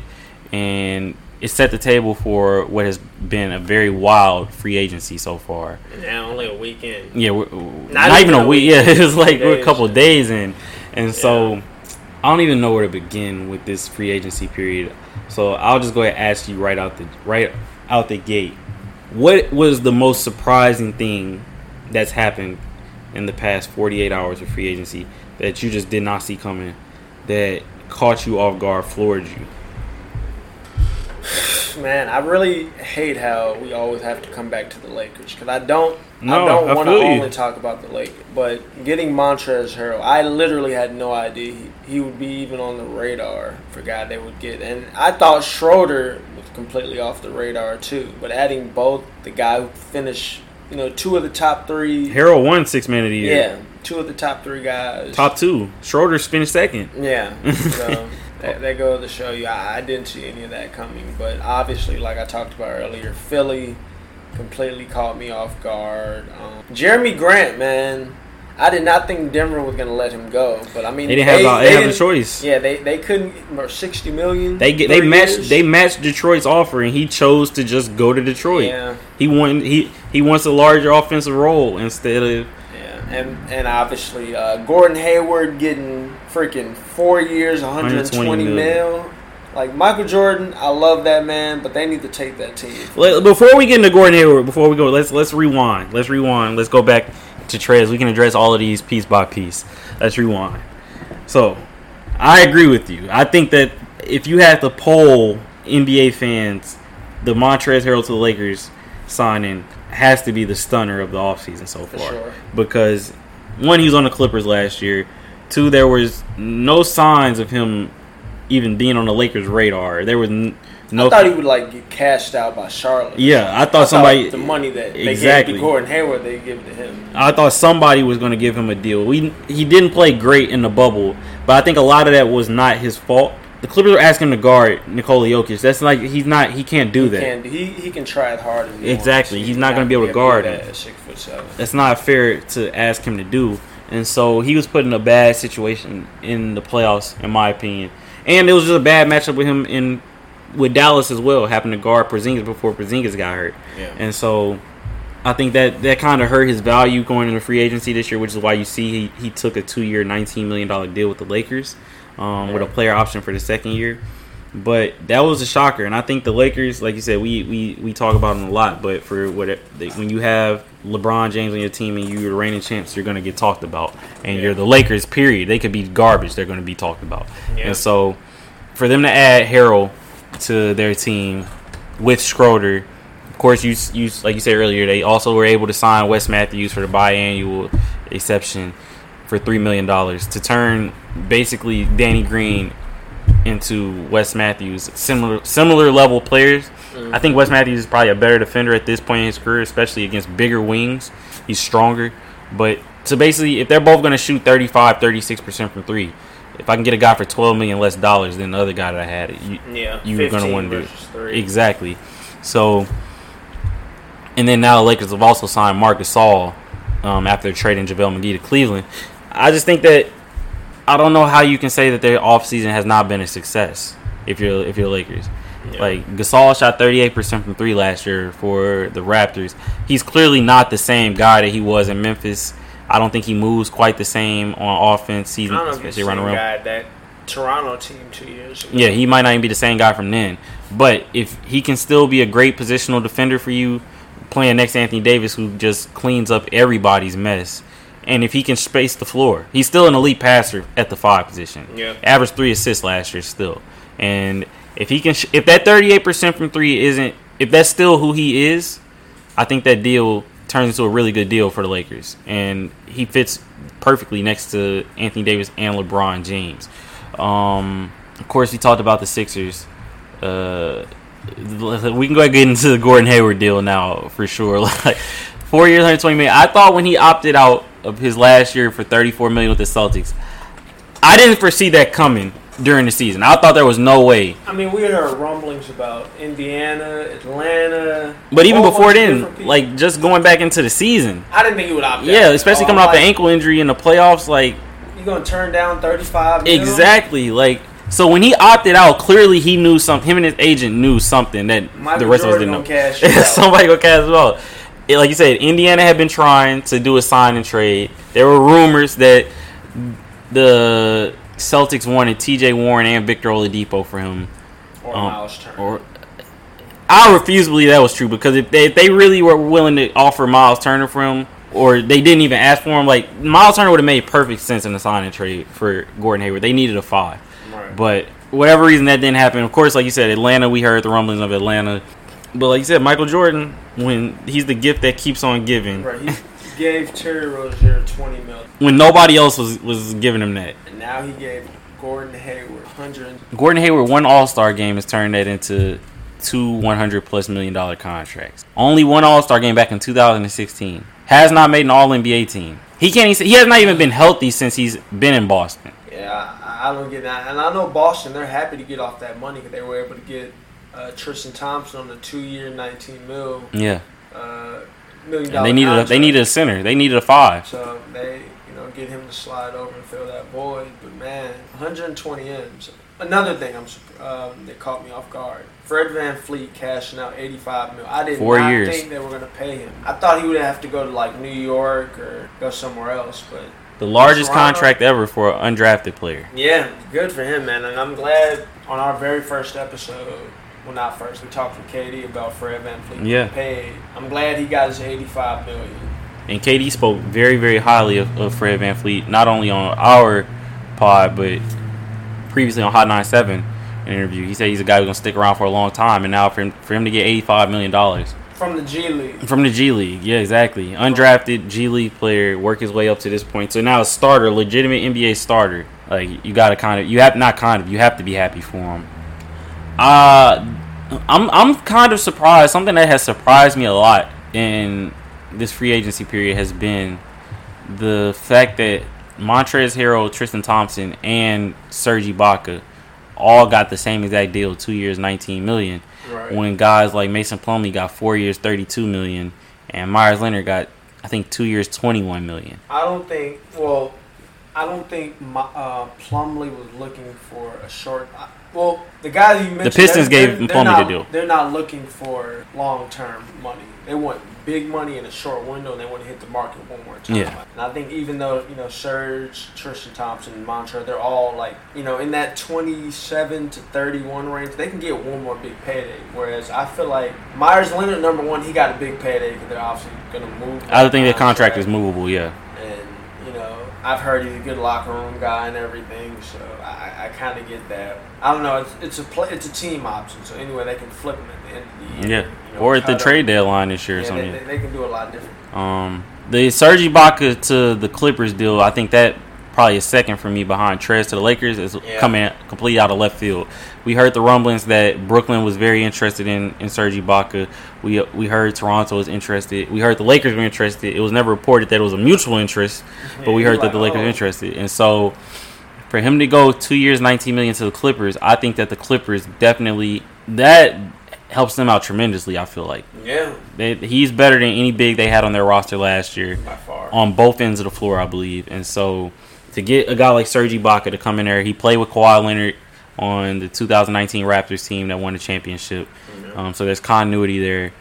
and it set the table for what has been a very wild free agency so far. Now only a weekend. Yeah, we're, not, even a week. Yeah, *laughs* it was like we're a couple days in, and so I don't even know where to begin with this free agency period. So I'll just go ahead and ask you right out the right out the gate. What was the most surprising thing that's happened in the past 48 hours of free agency that you just did not see coming that caught you off guard, floored you? Man, I really hate how we always have to come back to the Lakers because I don't. No, I don't want to only talk about the Lakers, but getting Montrezl Harrell, I literally had no idea he, he would be even on the radar for guy they would get, and I thought Schroeder was completely off the radar too. But adding both the guy who finished, you know, two of the top three, Harrell won six man of the year. yeah, two of the top three guys, Top two. Schroeder's finished second. yeah. *laughs* So that, that goes to show you, I, I didn't see any of that coming. But obviously, like I talked about earlier, Philly completely caught me off guard. Um, Jerami Grant, man, I did not think Denver was gonna let him go, but I mean They didn't have a- they didn't have a choice. Yeah, they they couldn't sixty million. They get they matched years. they matched Detroit's offer, and he chose to just go to Detroit. Yeah, He want he he wants a larger offensive role instead of yeah, and and obviously uh, Gordon Hayward getting freaking four years, one hundred and 120 twenty million. mil. Like Michael Jordan, I love that man, but they need to take that team. Before we get into Gordon Hayward, before we go, let's let's rewind. Let's rewind. Let's go back to Trez. We can address all of these piece by piece. Let's rewind. So, I agree with you. I think that if you had to poll NBA fans, the Montrez Harrell to the Lakers signing has to be the stunner of the offseason so far. sure. Because one, he was on the Clippers last year. Two, there was no signs of him even being on the Lakers' radar. There was n- no. I thought he would like get cashed out by Charlotte. Yeah, I I thought somebody. the money that they Exactly. gave to Gordon Hayward, they give to him. I thought somebody was going to give him a deal. We he didn't play great in the bubble, but I think a lot of that was not his fault. The Clippers were asking him to guard Nikola Jokic. That's like he's not. He can't do He that. can he he can try it hard he Exactly. He's not gonna be able to guard that him. at six foot seven. That's not fair to ask him to do. And so he was put in a bad situation in the playoffs, in my opinion. And it was just a bad matchup with him in with Dallas as well. Happened to guard Porzingis before Porzingis got hurt. Yeah. And so I think that that kind of hurt his value going into free agency this year, which is why you see he, he took a two year, $19 million deal with the Lakers um, with a player option for the second year. But that was a shocker. And I think the Lakers, like you said, we, we, we talk about them a lot. But for what when you have LeBron James on your team and you're the reigning champs, you're going to get talked about. And Yeah. you're the Lakers, period. They could be garbage. They're going to be talked about. Yeah. And so for them to add Harrell to their team with Schroeder, of course, you you like you said earlier, they also were able to sign Wes Matthews for the biannual exception for three million dollars to turn basically Danny Green into Wes Matthews, similar similar level players. I think Wes Matthews is probably a better defender at this point in his career, especially against bigger wings. He's stronger, but so basically, if they're both going to shoot 35, 36 percent from three, if I can get a guy for twelve million less dollars than the other guy that I had, you, Yeah, you were going to 15 want to do three. exactly. So, and then now the Lakers have also signed Marcus Gasol um, after trading JaVale McGee to Cleveland. I just think that I don't know how you can say that their offseason has not been a success if you're if you're Lakers. Yeah. Like Gasol shot 38% from 3 last year for the Raptors. He's clearly not the same guy that he was in Memphis. I don't think he moves quite the same on offense, I don't know he's especially the around. guy that Toronto team two years ago. Yeah, he might not even be the same guy from then. But if he can still be a great positional defender for you, playing next to Anthony Davis, who just cleans up everybody's mess, and if he can space the floor, he's still an elite passer at the five position. Yeah. averaged three assists last year still. And if he can, sh- if that thirty eight percent from three isn't, if that's still who he is, I think that deal turns into a really good deal for the Lakers, and he fits perfectly next to Anthony Davis and LeBron James. Um, of course, we talked about the Sixers. Uh, we can go ahead and get into the Gordon Hayward deal now for sure. *laughs* Like four years, 120 million. I thought when he opted out of his last year for 34 million with the Celtics, I didn't foresee that coming during the season. I thought there was no way. I mean, we heard rumblings about Indiana, Atlanta. But even before then, like just going back into the season, I didn't think he would opt out. yeah, especially coming off the ankle injury in the playoffs, like you're gonna turn down thirty five? exactly, like. So when he opted out, clearly he knew something. Him and his agent knew something that Michael the rest Jordan of us didn't know. *laughs* out. Somebody go cash out. It- like you said, Indiana had been trying to do a sign and trade. There were rumors that the Celtics wanted T.J. Warren and Victor Oladipo for him. Or Um, Miles Turner. Or I refuse to believe that was true because if they, if they really were willing to offer Miles Turner for him, or they didn't even ask for him, like Miles Turner would have made perfect sense in the sign and trade for Gordon Hayward. They needed a five. Right. But whatever reason that didn't happen. Of course, like you said, Atlanta. We heard the rumblings of Atlanta. But like you said, Michael Jordan, when he's the gift that keeps on giving, Right. He gave Terry Rozier twenty million when nobody else was was giving him that. and now he gave Gordon Hayward hundred. Gordon Hayward, one All Star game has turned that into two 100 plus million dollar contracts. Only one All Star game back in 2016. Has not made an All NBA team. He can't. Even, he has not even been healthy since he's been in Boston. Yeah, I, I don't get that, and I know Boston. They're happy to get off that money because they were able to get uh, Tristan Thompson on the two year, nineteen mil. Yeah, uh, million And dollar. they needed a, they needed a center. They needed a five. So they, you know, get him to slide over and fill that void. But man, 120 M's. Another thing I'm um, that caught me off guard. Fred VanVleet cashing out 85 mil. I did Four not years. think they were going to pay him. I thought he would have to go to like New York or go somewhere else. But The largest Toronto. contract ever for an undrafted player. yeah, good for him, man. And I'm glad on our very first episode. Well, not first. We talked with KD about Fred VanVleet Yeah. paid. I'm glad he got his 85 million. And KD spoke very, very highly of, of Fred VanVleet, not only on our pod, but previously on Hot 97 interview. He said he's a guy who's going to stick around for a long time. And now for him, for him to get $85 million From the G League. from the G League. Yeah, exactly. Undrafted G League player, work his way up to this point. So now a starter, legitimate NBA starter. Like, you got to kind of, you have, not kind of, you have to be happy for him. Uh, I'm, I'm kind of surprised. Something that has surprised me a lot in this free agency period has been the fact that Montrez Harrell, Tristan Thompson, and Serge Ibaka all got the same exact deal, two years, 19 million. Right. When guys like Mason Plumlee got four years, 32 million, and Meyers Leonard got, I think, two years, 21 million. I don't think. Well, I don't think my, uh, Plumlee was looking for a short. uh, Well, the guys you mentioned, the Pistons gave they're- they're the not- deal. They're not looking for long term money. They want big money in a short window, and they want to hit the market one more time. Yeah. And I think even though you know Serge, Tristan Thompson, Montrezl, they're all like you know in that twenty seven to thirty one range, they can get one more big payday. Whereas I feel like Meyers Leonard, number one, he got a big payday because they're obviously going to move. I think the contract contract is movable, yeah. and you know I've heard he's a good locker room guy and everything, so I, I kind of get that. I don't know. It's, it's a play, it's a team option, so anyway they can flip him at the end of the year. Yeah. you know, Or at the trade deadline this year or Yeah, something. they, they, they can do a lot different. Um, the Serge Ibaka to the Clippers deal, I think that probably a second for me behind Trez to the Lakers is Yeah. coming completely out of left field. We heard the rumblings that Brooklyn was very interested in in Serge Ibaka. We we heard Toronto was interested. We heard the Lakers were interested. It was never reported that it was a mutual interest, but we heard that the like, Lakers were oh. interested. And so for him to go two years, nineteen million to the Clippers, I think that the Clippers definitely that helps them out tremendously. I feel like Yeah, they, he's better than any big they had on their roster last year by far. on both ends of the floor, I believe. And so to get a guy like Serge Ibaka to come in there, he played with Kawhi Leonard on the 2019 Raptors team that won the championship. Um, so there's continuity there.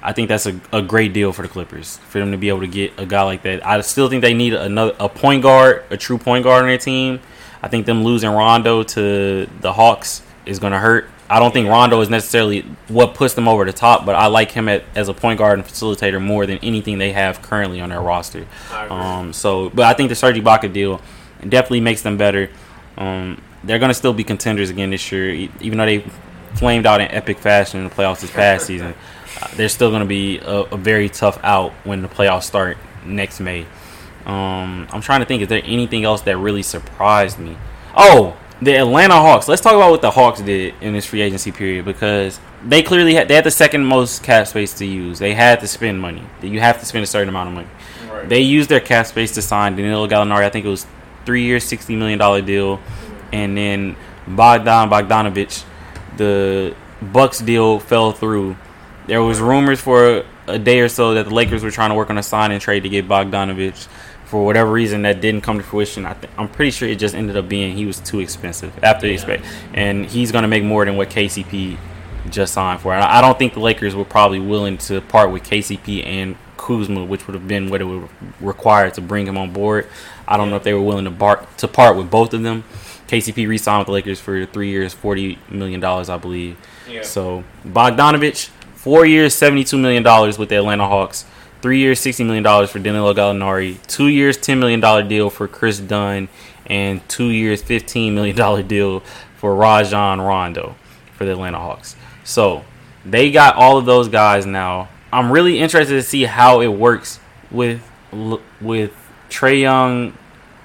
I think that's a, a great deal for the Clippers for them to be able to get a guy like that. I still think they need another a point guard, a true point guard on their team. I think them losing Rondo to the Hawks is going to hurt. I don't think Rondo is necessarily what puts them over the top, but I like him at, as a point guard and facilitator more than anything they have currently on their roster. Um, so, but I think the Serge Ibaka deal definitely makes them better. Um, they're going to still be contenders again this year, even though they flamed out in epic fashion in the playoffs this past season. Uh, they're still going to be a, a very tough out when the playoffs start next May. Um, I'm trying to think, is there anything else that really surprised me? Oh, the Atlanta Hawks. Let's talk about what the Hawks did in this free agency period because they clearly had they had the second most cap space to use. They had to spend money. You have to spend a certain amount of money. Right. They used their cap space to sign Danilo Gallinari. I think it was three years, sixty million dollar deal, and then Bogdan Bogdanovic. The Bucks deal fell through. There was rumors for a day or so that the Lakers were trying to work on a sign and trade to get Bogdanovic. For whatever reason, that didn't come to fruition. I th- I'm pretty sure it just ended up being he was too expensive after the expect, and he's going to make more than what KCP just signed for. I don't think the Lakers were probably willing to part with KCP and Kuzma, which would have been what it would require to bring him on board. I don't know if they were willing to bar- to part with both of them. KCP re-signed with the Lakers for three years, forty million dollars, I believe. Yeah. So Bogdanovic, four years, seventy-two million dollars with the Atlanta Hawks. Three years, sixty million dollars for Danilo Gallinari. Two years, ten million dollar deal for Kris Dunn, and two years, fifteen million dollar deal for Rajon Rondo for the Atlanta Hawks. So they got all of those guys now. I'm really interested to see how it works with with Trae Young,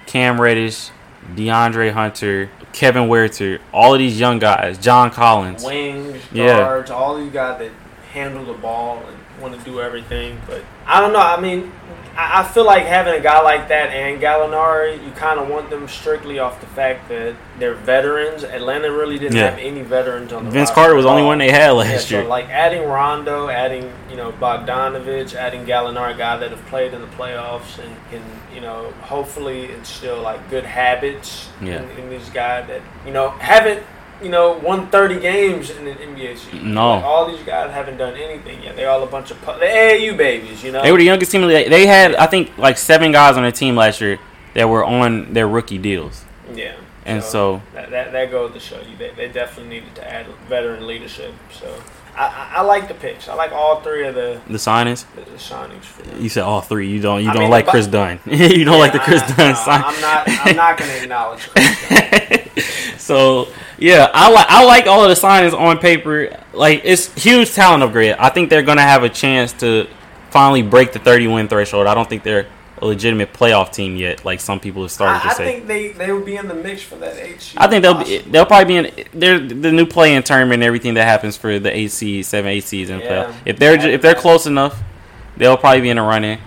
Cam Reddish, DeAndre Hunter, Kevin Huerter, all of these young guys, John Collins. Wings, Yeah. guards, all these guys that handle the ball and want to do everything. But I don't know. I mean, I I feel like having a guy like that and Gallinari, you kind of want them strictly off the fact that they're veterans. Atlanta really didn't Yeah. have any veterans on the Vince roster Carter was the only one they had Yeah, last so year. like adding Rondo, adding you know Bogdanovic, adding Gallinari, a guy that have played in the playoffs and can you know hopefully instill like good habits Yeah. in, in these guys that you know haven't you know won 30 games in the NBA season. No. Like, all these guys haven't done anything yet. They're all a bunch of pu- AAU babies, you know. They were the youngest team. They they had, I think, like seven guys on their team last year that were on their rookie deals. yeah. And so, that, that, that goes to show you they, they definitely needed to add veteran leadership. So I, I, like the picks. I like all three of the, the signings. the, the signings. You said all three. You don't. You I don't mean, like Kris Dunn. *laughs* you don't like the Kris I- Dunn no, sign. I'm not. I'm not going to acknowledge Kris Dunn. *laughs* so yeah, I like I like all of the signings on paper. Like it's huge talent upgrade. I think they're gonna have a chance to finally break the 30 win threshold. I don't think they're a legitimate playoff team yet, like some people have started I, I to say. think they, they would be in the mix for that eight seed. I think they'll be, they'll probably be in they're the new play in tournament and everything that happens for the eight seed, seven, eight seeds in the Yeah. playoff. If they're if they're close enough, they'll probably be in the running.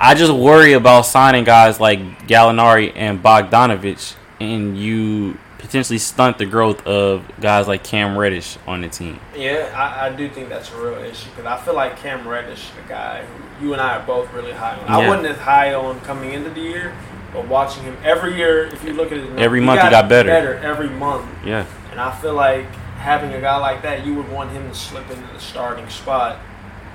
I just worry about signing guys like Gallinari and Bogdanovic, and you potentially stunt the growth of guys like Cam Reddish on the team. Yeah, I, I do think that's a real issue because I feel like Cam Reddish, a guy who you and I are both really high on. I wasn't as high on coming into the year, but watching him every year, if you look at it, Every month he got better. Better every month, Yeah, and I feel like having a guy like that, you would want him to slip into the starting spot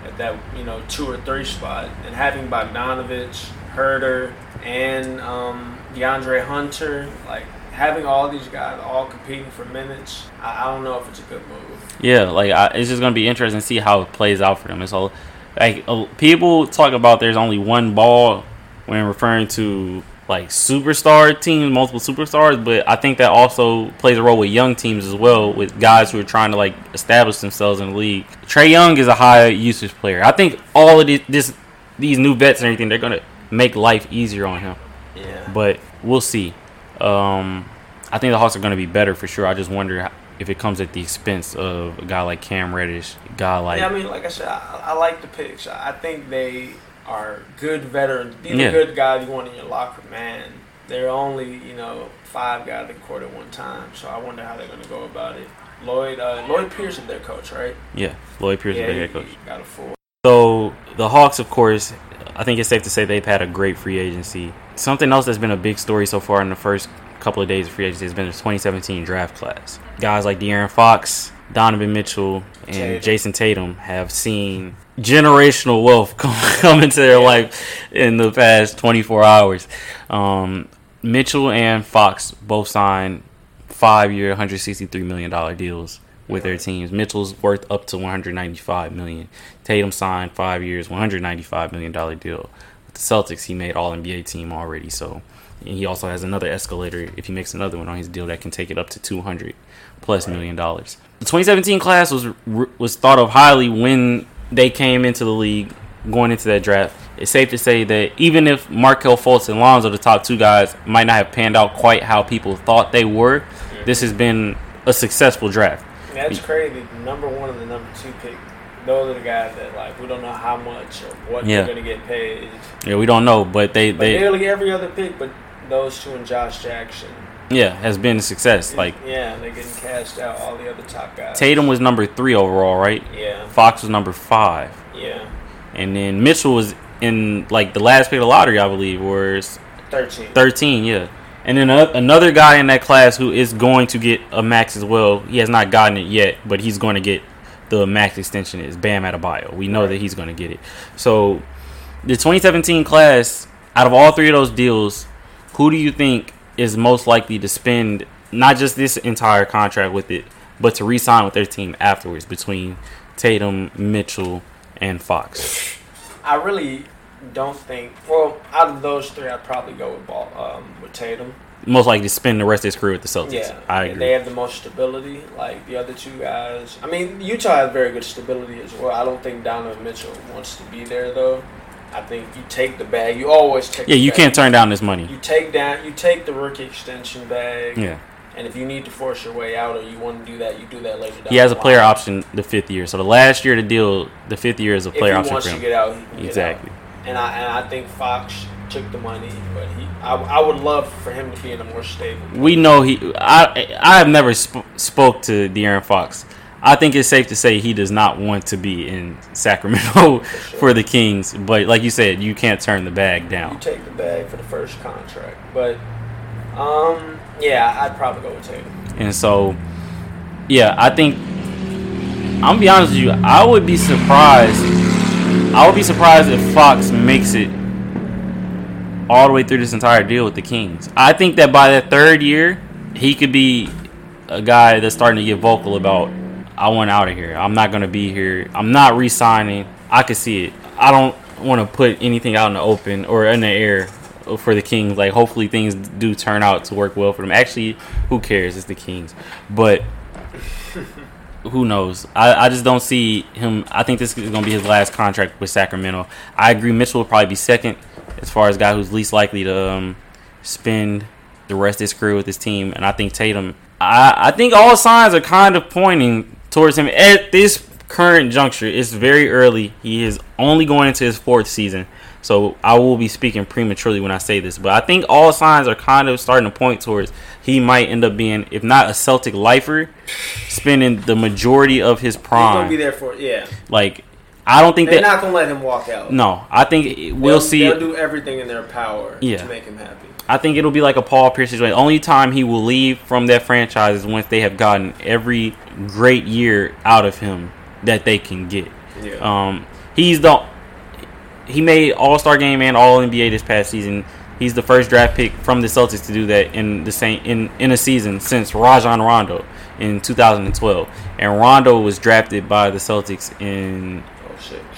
at that you know two or three spot, and having Bogdanovic, Huerter, and um, DeAndre Hunter, like. Having all these guys all competing for minutes, I, I don't know if it's a good move. yeah. Like I, it's just gonna be interesting to see how it plays out for them. It's all like people talk about there's only one ball when referring to like superstar teams, multiple superstars, but I think that also plays a role with young teams as well, with guys who are trying to like establish themselves in the league. Trae Young is a high usage player. I think all of this, this these new vets and everything, they're gonna make life easier on him. Yeah. But we'll see. Um, I think the Hawks are going to be better for sure. I just wonder if it comes at the expense of a guy like Cam Reddish, a guy like yeah, I mean, like I said, I, I like the picks. I think they are good veterans. These Yeah. are good guys you want in your locker, man. They're only, you know, five guys that court at one time. So I wonder how they're going to go about it. Lloyd uh, Lloyd Pierce is their coach, right? yeah, Lloyd Pierce is yeah, the he- head coach. got a full. So the Hawks, of course, I think it's safe to say they've had a great free agency. Something else that's been a big story so far in the first couple of days of free agency has been the 2017 draft class. Guys like De'Aaron Fox, Donovan Mitchell, and Tatum. Jayson Tatum have seen generational wealth *laughs* come, come into their Yeah. life in the past 24 hours. Um, Mitchell and Fox both signed five-year, 163 million dollar deals with their teams. Mitchell's worth up to 195 million. Tatum signed five years, 195 million dollar deal the Celtics. He made All NBA team already, so and he also has another escalator if he makes another one on his deal that can take it up to 200 plus million dollars. The 2017 class was was thought of highly when they came into the league going into that draft. It's safe to say that even if Markelle Fultz and Lonzo, the top two guys, might not have panned out quite how people thought they were, this has been a successful draft. That's crazy. Number one and the number two pick. Those are the guys that like we don't know how much or what Yeah. they're going to get paid. Yeah, we don't know, but they, But they nearly every other pick, but those two and Josh Jackson. yeah has been a success. Like yeah, they're getting cashed out. All the other top guys. Tatum was number three overall, right? Yeah, Fox was number five, yeah. and then Mitchell was in like the last pick of the lottery, I believe, was Thirteen. 13, yeah. And then a- another guy in that class who is going to get a max as well. He has not gotten it yet, but he's going to get the max extension is Bam Adebayo. We know Right. that he's going to get it. So the 2017 class, out of all three of those deals, who do you think is most likely to spend not just this entire contract with it, but to re-sign with their team afterwards between Tatum, Mitchell, and Fox? I really don't think. Well, out of those three, I'd probably go with ball um, with Tatum. Most likely to spend the rest of his career with the Celtics. Yeah, I and agree. They have the most stability. Like the other two guys. I mean, Utah has very good stability as well. I don't think Donovan Mitchell wants to be there though. I think you take the bag. You always take. Yeah, you bag. can't turn down this money. You take down. You take the rookie extension bag. Yeah. And if you need to force your way out or you want to do that, you do that later. Down He has a player option the fifth year. So the last year to deal, the fifth year is a If player option for to him. get out, he can get Exactly. out. and I and I think Fox took the money, but he I, I would love for him to be in a more stable. We know he. I I have never sp- spoke to De'Aaron Fox. I think it's safe to say he does not want to be in Sacramento *laughs* for, sure. the Kings. But like you said, you can't turn the bag down. You take the bag for the first contract, but um yeah, I'd probably go with Tatum. And so, yeah, I think I'm gonna be honest with you. I would be surprised. I would be surprised if Fox makes it all the way through this entire deal with the Kings. I think that by that third year, he could be a guy that's starting to get vocal about, I want out of here. I'm not gonna be here. I'm not re-signing. I could see it. I don't want to put anything out in the open or in the air for the Kings. Like, hopefully things do turn out to work well for them. Actually, who cares? It's the Kings, but *laughs* who knows? I, I just don't see him. I think this is going to be his last contract with Sacramento. I agree. Mitchell will probably be second as far as guy who's least likely to um, spend the rest of his career with his team. And I think Tatum. I, I think all signs are kind of pointing towards him at this current juncture. It's very early. He is only going into his fourth season. So I will be speaking prematurely when I say this, but I think all signs are kind of starting to point towards he might end up being, if not a Celtic lifer, spending the majority of his He's gonna be there for yeah. Like, I don't think They're that. not gonna let him walk out. no, I think we'll They'll- see. They'll do everything in their power Yeah. to make him happy. I think it'll be like a Paul Pierce situation. Only time he will leave from that franchise is once they have gotten every great year out of him that they can get. Yeah. Um, he's the he made All Star game and All NBA this past season. He's the first draft pick from the Celtics to do that in the same in in a season since Rajon Rondo in 2012. And Rondo was drafted by the Celtics in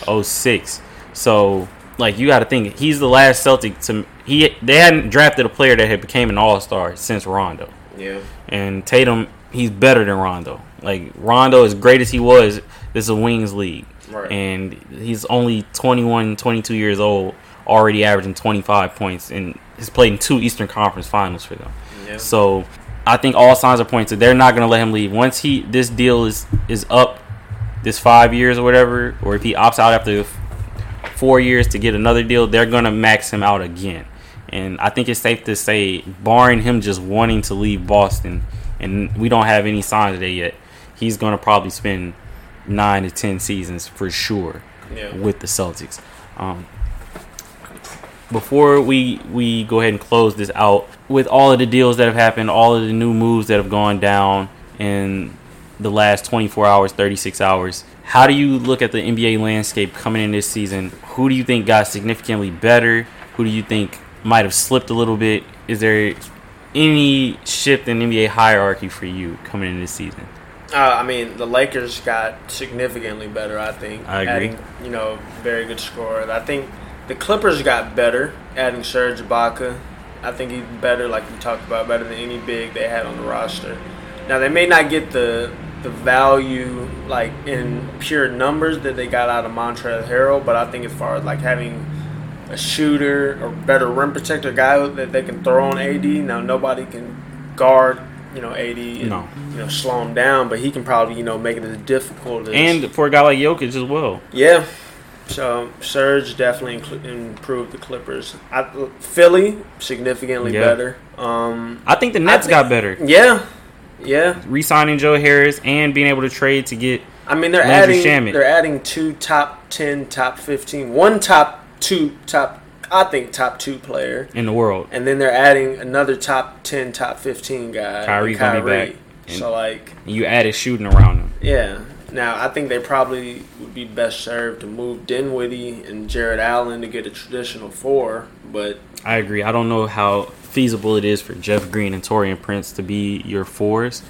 oh shit. 06. So like you got to think he's the last Celtic to he they hadn't drafted a player that had became an All Star since Rondo. Yeah. And Tatum he's better than Rondo. Like Rondo as great as he was, this is a wings league. Right. And he's only 21, 22 years old, already averaging 25 points and he's played in two Eastern Conference finals for them. Yeah. So I think all signs are pointing to they're not going to let him leave once he this deal is is up, this five years or whatever, or if he opts out after four years to get another deal, they're going to max him out again. And I think it's safe to say, barring him just wanting to leave Boston, and we don't have any signs of that yet, he's going to probably spend nine to ten seasons for sure Yeah. with the Celtics. Um, before we we go ahead and close this out with all of the deals that have happened, all of the new moves that have gone down in the last 24 hours, 36 hours. How do you look at the NBA landscape coming in this season? Who do you think got significantly better? Who do you think might have slipped a little bit? Is there any shift in NBA hierarchy for you coming in this season? Uh, I mean, the Lakers got significantly better. I think. I agree. Adding, you know, very good scorer. I think the Clippers got better, adding Serge Ibaka. I think he's better, like we talked about, better than any big they had on the roster. Now they may not get the the value like in pure numbers that they got out of Montrezl Harrell, but I think as far as like having a shooter or better rim protector guy that they can throw on AD. Now nobody can guard, you know, AD and No. you know slow him down, but he can probably you know make it as difficult as And for a guy like Jokic as well. yeah. So Serge definitely inclu- improved the Clippers. I, Philly significantly Yeah. better. Um, I think the Nets think- got better. yeah, yeah. Re-signing Joe Harris and being able to trade to get I mean they're Landry adding they're adding two top ten, top fifteen, one top two, top I think top two player, in the world. and then they're adding another top ten, top fifteen guy. Gonna be Kyrie. back. So like You added shooting around them. Yeah. Now I think they probably would be best served to move Dinwiddie and Jarrett Allen to get a traditional four, but I agree. I don't know how feasible it is for Jeff Green and Taurean Prince to be your fours.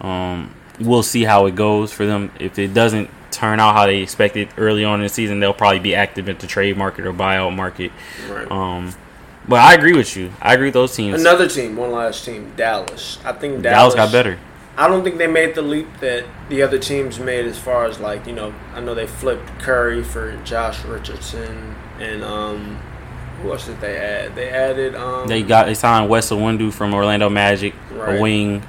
Um, we'll see how it goes for them. If it doesn't turn out how they expected early on in the season, they'll probably be active at the trade market or buyout market. right. Um, but I agree with you. I agree with those teams. another team, one last team, Dallas. I think Dallas Dallas, got better. I don't think they made the leap that the other teams made as far as like you know. I know they flipped Curry for Josh Richardson and um, who else did they add? They added um, They got they signed Wes Iwundu from Orlando Magic, Right. a wing.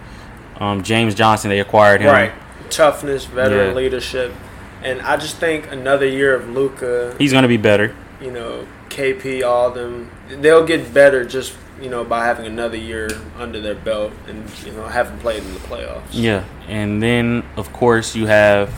Um, James Johnson, they acquired him. right toughness, veteran Yeah. leadership, and I just think another year of Luka He's going to be better. you know, KP, all of them, they'll get better just you know by having another year under their belt and you know having played in the playoffs. Yeah, and then of course you have.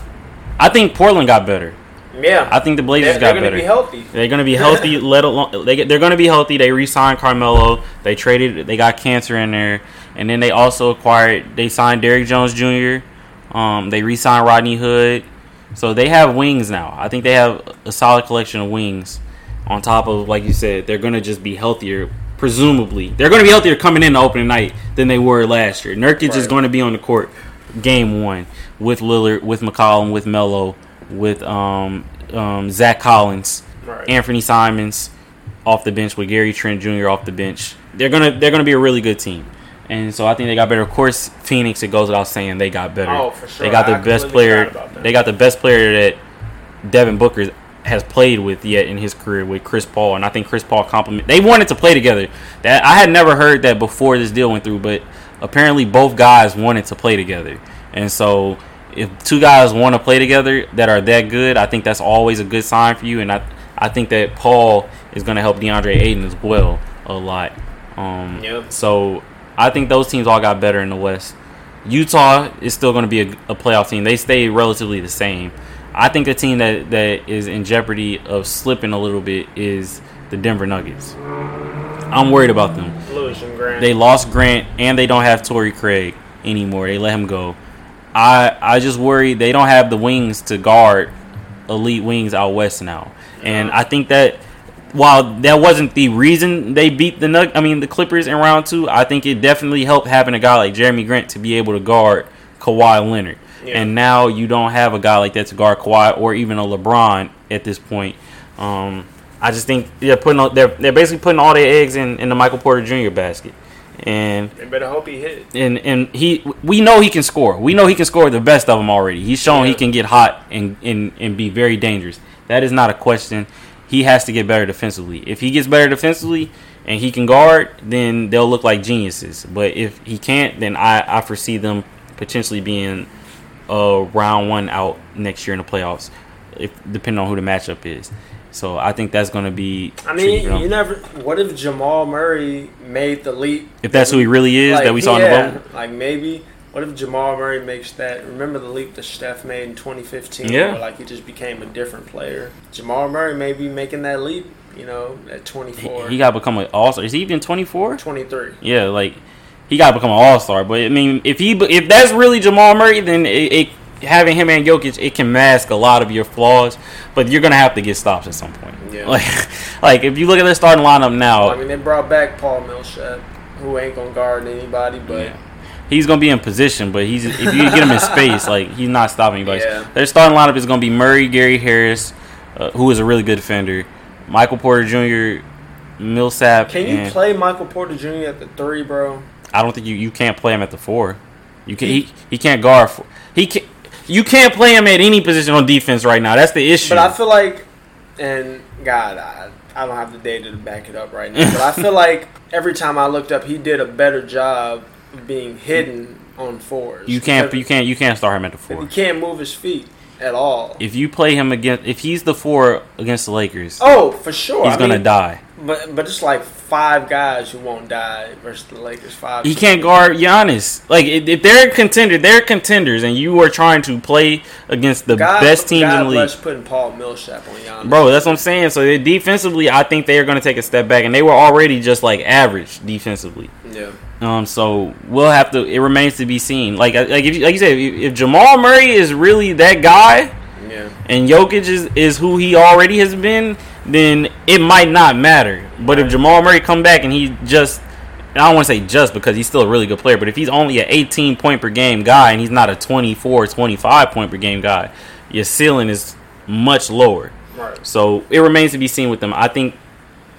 I think Portland got better. Yeah, I think the Blazers they're, got they're better. be healthy. They're gonna be healthy. *laughs* let alone they get, they're gonna be healthy. They re-signed Carmelo. They traded. They got Kanter in there, and then they also acquired. They signed Derrick Jones Jr. Um, they re-signed Rodney Hood. So they have wings now. I think they have a solid collection of wings. On top of, like you said, they're gonna just be healthier. Presumably, they're gonna be healthier coming in the opening night than they were last year. Nurkic is going to be on the court game one with Lillard, with McCollum, with Melo, with um, um, Zach Collins. Right. Anfernee Simons off the bench with Gary Trent Jr. off the bench. They're gonna they're gonna be a really good team, and so I think they got better. Of course, Phoenix. It goes without saying they got better. Oh, for sure. They got the I best player. forgot about that. They got the best player that Devin Booker has played with yet in his career with Chris Paul, and I think Chris Paul compliment. They wanted to play together. That I had never heard that before this deal went through, but apparently both guys wanted to play together, and so. If two guys want to play together that are that good, I think that's always a good sign for you. And I, I think that Paul is going to help DeAndre Ayton as well a lot. Um, Yep. So I think those teams all got better in the West. Utah is still going to be a, a playoff team. They stay relatively the same. I think the team that, that is in jeopardy of slipping a little bit is the Denver Nuggets. I'm worried about them. They lost Grant and they don't have Torrey Craig anymore. They let him go. I I just worry they don't have the wings to guard elite wings out west now. And I think that while that wasn't the reason they beat the Nug I mean the Clippers in round 2, I think it definitely helped having a guy like Jerami Grant to be able to guard Kawhi Leonard. Yeah. And now you don't have a guy like that to guard Kawhi or even a LeBron at this point. Um, I just think they're putting they're they're basically putting all their eggs in, in the Michael Porter Jr. basket. And they better hope he hit. and and he we know he can score. We know he can score the best of them already. He's shown he can get hot and, and and be very dangerous. That is not a question. He has to get better defensively. If he gets better defensively and he can guard, then they'll look like geniuses. But if he can't, then I, I foresee them potentially being a round one out next year in the playoffs, if depending on who the matchup is. So I think that's going to be. I mean, you never. What if Jamal Murray made the leap? if that's who he really is Like, that we saw yeah, in the boat. Like maybe. What if Jamal Murray makes that? Remember the leap that Steph made in 2015? Yeah. Like he just became a different player. Jamal Murray may be making that leap. You know, at 24, He got to become an all star. Is he even 24? 23. Yeah, like he got to become an all star. But I mean, if he if that's really Jamal Murray, then it, it having him and Jokic it can mask a lot of your flaws. But you're gonna have to get stops at some point. Yeah. *laughs* Like like if you look at their starting lineup now, I mean, they brought back Paul Millsap, who ain't gonna guard anybody, but Yeah. he's gonna be in position. But he's if you get him in space, *laughs* like he's not stopping anybody. Yeah. Their starting lineup is gonna be Murray, Gary Harris, uh, who is a really good defender, Michael Porter Jr., Millsap. can you play Michael Porter Jr. at the three, bro? I don't think you, you can't play him at the four. You can he, he can't guard. For, he can you can't play him at any position on defense right now. That's the issue. But I feel like, and God, I, I don't have the data to back it up right now. But I feel *laughs* like every time I looked up, he did a better job of being hidden on fours. you can't you can't you can't start him at the four. He can't move his feet at all. If you play him against if he's the four against the Lakers, Oh, for sure. he's I gonna mean, die. But but it's like five guys who won't die versus the Lakers. Five. He can't guard Giannis. Like if they're a contender, they're contenders, and you are trying to play against the God, best teams God in the league. putting Paul Millsap on Giannis. Bro, that's what I'm saying. So they, defensively, I think they are going to take a step back, and they were already just like average defensively. Yeah. Um, so we'll have to. It remains to be seen. Like, like if you, like you said, if, if Jamal Murray is really that guy, Yeah. and Jokic is, is who he already has been, then it might not matter. But if Jamal Murray come back and he just, I don't want to say just because he's still a really good player, but if he's only an 18 point per game guy and he's not a 24, 25 point per game guy, your ceiling is much lower. Right. So it remains to be seen with them. I think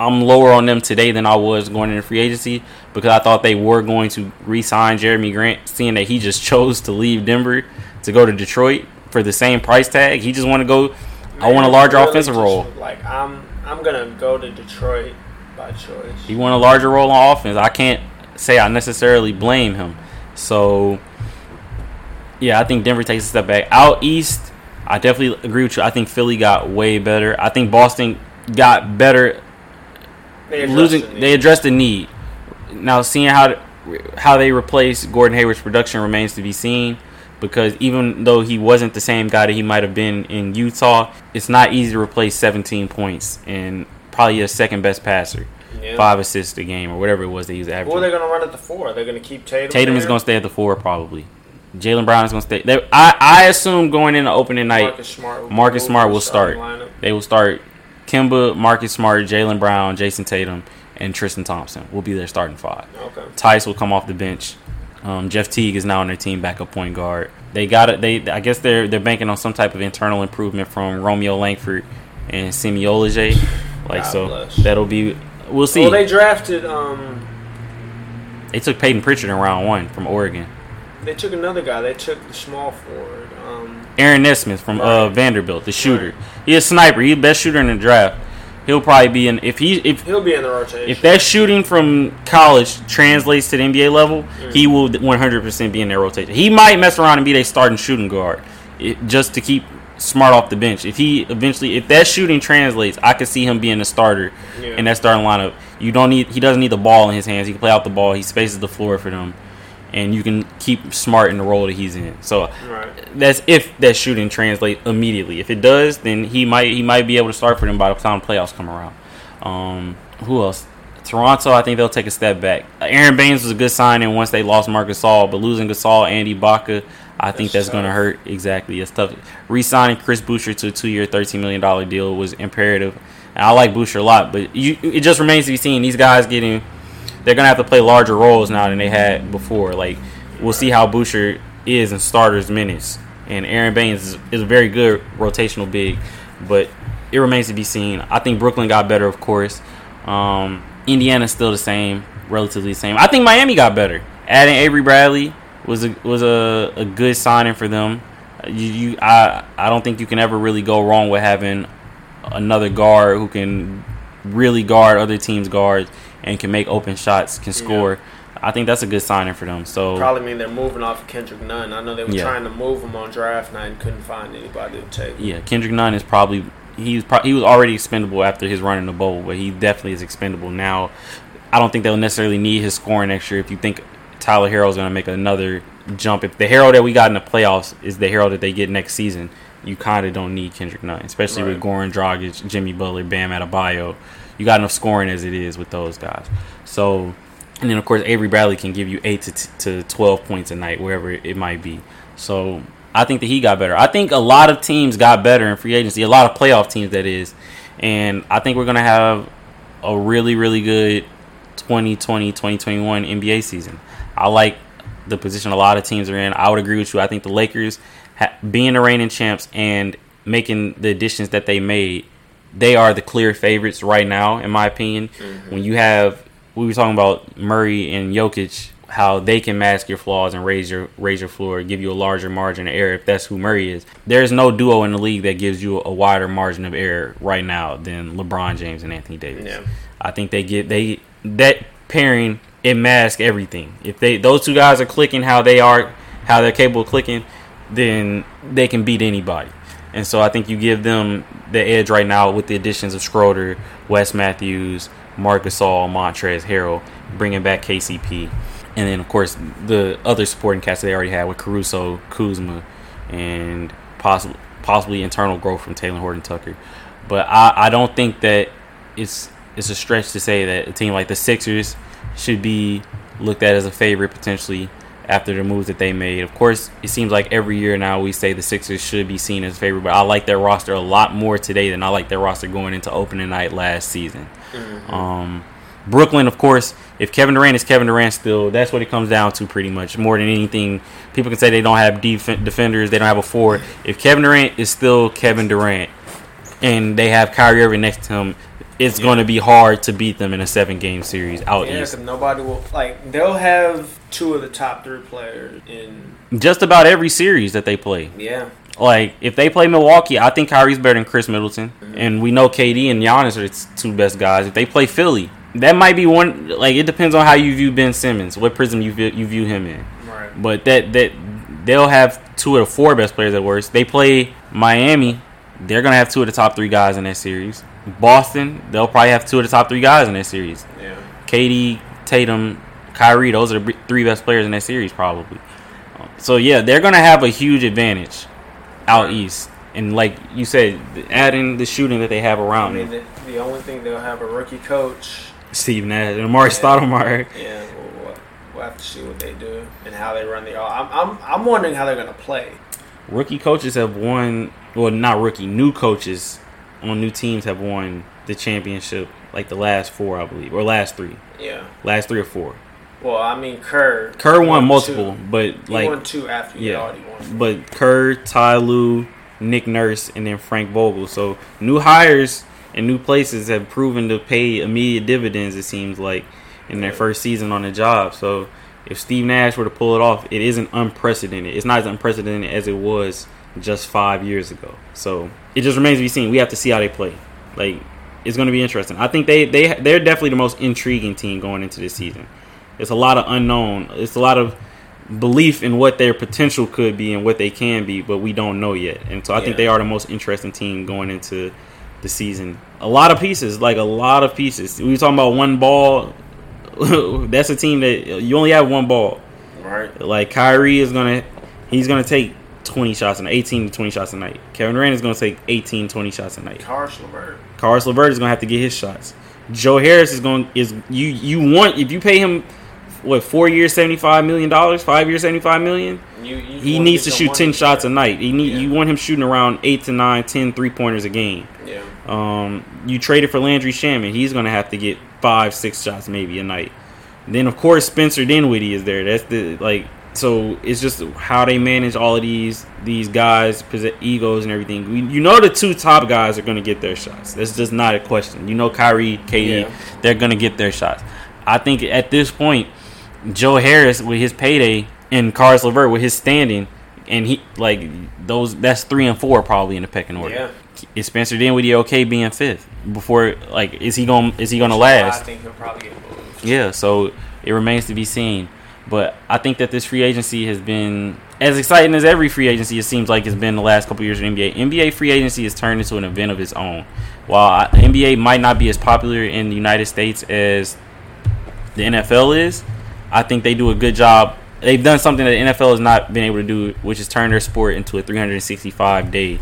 I'm lower on them today than I was going into free agency because I thought they were going to re-sign Jerami Grant, seeing that he just *laughs* chose to leave Denver to go to Detroit for the same price tag. He just want to go. I want a Man, larger really offensive just role. Like I'm, I'm gonna go to Detroit by choice. He want a larger role on offense. I can't say I necessarily blame him. So yeah, I think Denver takes a step back. Out east, I definitely agree with you. I think Philly got way better. I think Boston got better They losing. the. They addressed the need. Now, seeing how how they replace Gordon Hayward's production remains to be seen. Because even though he wasn't the same guy that he might have been in Utah, it's not easy to replace 17 points and probably a second best passer, Yeah. five assists a game or whatever it was that he was averaging. they going to run at the four? They're going to keep Tatum. Tatum is going to stay at the four probably. Jaylen Brown is going to stay. They, I I assume going into opening night, Marcus Smart. will- Marcus Smart will start. lineup. They will start Kemba, Marcus Smart, Jaylen Brown, Jayson Tatum, and Tristan Thompson will be their starting five. Okay. Theis will come off the bench. Um, Jeff Teague is now on their team backup point guard. They got it. They I guess they're they're banking on some type of internal improvement from Romeo Langford and Semi Ojeleye. Like God so bless. that'll be we'll see. Well, they drafted. Um, they took Payton Pritchard in round one from Oregon. they took another guy. They took the small forward. Aaron Nesmith from uh, Vanderbilt, the shooter. He's a sniper. He's the best shooter in the draft. He'll probably be in if he if he'll be in the rotation. if that shooting from college translates to the NBA level, he will 100% be in their rotation. He might mess around and be their starting shooting guard it, just to keep smart off the bench. If he eventually, if that shooting translates, I could see him being a starter Yeah. in that starting lineup. You don't need, he doesn't need the ball in his hands. He can play out the ball. He spaces the floor for them, and you can keep smart in the role that he's in. So right. that's if that shooting translates immediately. If it does, then he might he might be able to start for them by the time playoffs come around. Um, who else? Toronto, I think they'll take a step back. Aron Baynes was a good signing once they lost Marcus Gasol, but losing Gasol, and Ibaka, I think That's that's going to hurt. Exactly, it's tough. Re-signing Chris Boucher to a two-year, thirteen million dollar deal was imperative. And I like Boucher a lot, but you, it just remains to be seen. These guys getting, they're to have to play larger roles now than they had before. Like we'll see how Boucher is in starters minutes, and Aron Baynes is, is a very good rotational big, but it remains to be seen. I think Brooklyn got better, of course. Um, Indiana's still the same, relatively the same. I think Miami got better. Adding Avery Bradley was a was a, a good signing for them. You, you I I don't think you can ever really go wrong with having another guard who can really guard other teams' guards and can make open shots, can score. I think that's a good signing for them. So Probably mean they're moving off of Kendrick Nunn. I know they were Yeah. trying to move him on draft night and couldn't find anybody to take. Yeah, Kendrick Nunn is probably he's pro- he was already expendable after his run in the bowl, but he definitely is expendable now. I don't think they'll necessarily need his scoring next year. If you think Tyler Herro's going to make another jump, if the Herro that we got in the playoffs is the Herro that they get next season, you kind of don't need Kendrick Nunn, especially with Right. Goran Dragic, Jimmy Butler, Bam Adebayo. You got enough scoring as it is with those guys. So, and then of course Avery Bradley can give you eight to, t- to twelve points a night, wherever it might be. So I think that he got better. I think a lot of teams got better in free agency. A lot of playoff teams, that is, and I think we're gonna have a really, really good 2020, 2021 NBA season. I like the position a lot of teams are in. I would agree with you. I think the Lakers, ha- being the reigning champs and making the additions that they made, they are the clear favorites right now, in my opinion. Mm-hmm. When you have, we were talking about Murray and Jokic, how they can mask your flaws and raise your raise your floor, give you a larger margin of error. If that's who Murray is, there's no duo in the league that gives you a wider margin of error right now than LeBron James and Anthony Davis. Yeah. I think they get they that pairing it masks everything. If they those two guys are clicking how they are, how they're capable of clicking, then they can beat anybody. And so I think you give them the edge right now with the additions of Schroeder, Wes Matthews, Marc Gasol, Montrez Harrell, bringing back KCP, and then of course the other supporting cast they already had with Caruso, Kuzma, and possibly possibly internal growth from Talen Horton Tucker. But I, I don't think that it's it's a stretch to say that a team like the Sixers should be looked at as a favorite potentially after the moves that they made. Of course, it seems like every year now we say the Sixers should be seen as a favorite, but I like their roster a lot more today than I like their roster going into opening night last season. Um, Brooklyn, of course, if Kevin Durant is Kevin Durant still, that's what it comes down to pretty much. More than anything, people can say they don't have def- defenders, they don't have a forward. If Kevin Durant is still Kevin Durant and they have Kyrie Irving next to him, it's going to be hard to beat them in a seven game series out Yeah, east. nobody will like. They'll have two of the top three players in. Just about every series that they play. Yeah, Like if they play Milwaukee, I think Kyrie's better than Khris Middleton, mm-hmm. and we know KD and Giannis are the two best guys. If they play Philly, that might be one. Like it depends on how you view Ben Simmons, what prism you view, you view him in. right. But that that they'll have two of the four best players at worst. They play Miami, they're gonna have two of the top three guys in that series. Boston, they'll probably have two of the top three guys in that series. Yeah. KD, Tatum, Kyrie, those are the three best players in that series, probably. So yeah, they're gonna have a huge advantage out east, and like you said, adding the shooting that they have I around mean, them. the, the only thing they'll have a rookie coach. Steve Nash and Amar'e Stoudemire. Yeah, we'll, we'll, we'll have to see what they do and how they run the. I'm, I'm, I'm wondering how they're gonna play. Rookie coaches have won, well, not rookie, new coaches on new teams have won the championship like the last four, I believe, or last three, Yeah. last three or four. Well, I mean, Kerr. Kerr won multiple, two. but He like won two after he yeah. already won. But Kerr, Ty Lue, Nick Nurse, and then Frank Vogel. So new hires and new places have proven to pay immediate dividends. It seems like in their first season on the job. So if Steve Nash were to pull it off, it isn't unprecedented. It's not as unprecedented as it was just five years ago. So it just remains to be seen. We have to see how they play. Like it's going to be interesting. I think they they they're definitely the most intriguing team going into this season. It's a lot of unknown. It's a lot of belief in what their potential could be and what they can be, but we don't know yet. And so I think they are the most interesting team going into the season. A lot of pieces, like a lot of pieces. We were talking about one ball. *laughs* That's a team that you only have one ball. Right. Like Kyrie is gonna, he's gonna take 20 shots a night, 18 to 20 shots a night. Kevin Durant is gonna take 18, 20 shots a night. Caris LeVert. LeVert is gonna have to get his shots. Joe Harris is going is you you want if you pay him what four years seventy five million dollars five years seventy five million You, you he needs to shoot 10 shots a night he need Yeah. you want him shooting around 8 to 9 10 three pointers a game Yeah. um you traded for Landry Shamet he's gonna have to get five six shots maybe a night then of course Spencer Dinwiddie is there that's the like so it's just how they manage all of these these guys egos and everything We- you know the two top guys are gonna get their shots that's just not a question you know Kyrie KD Yeah. they're gonna get their shots I think at this point Joe Harris with his payday and Caris LeVert with his standing, and he like those. That's three and four probably in the pecking order. Yeah. Is Spencer Dinwiddie okay being fifth before? Like, is he going? to Is he going to last? I think he'll probably get moved. Yeah. So it remains to be seen. But I think that this free agency has been as exciting as every free agency. It seems like it's been the last couple years in NBA. NBA free agency has turned into an event of its own. While NBA might not be as popular in the United States as the NFL is, I think they do a good job. They've done something that the NFL has not been able to do, which is turn their sport into a 365 day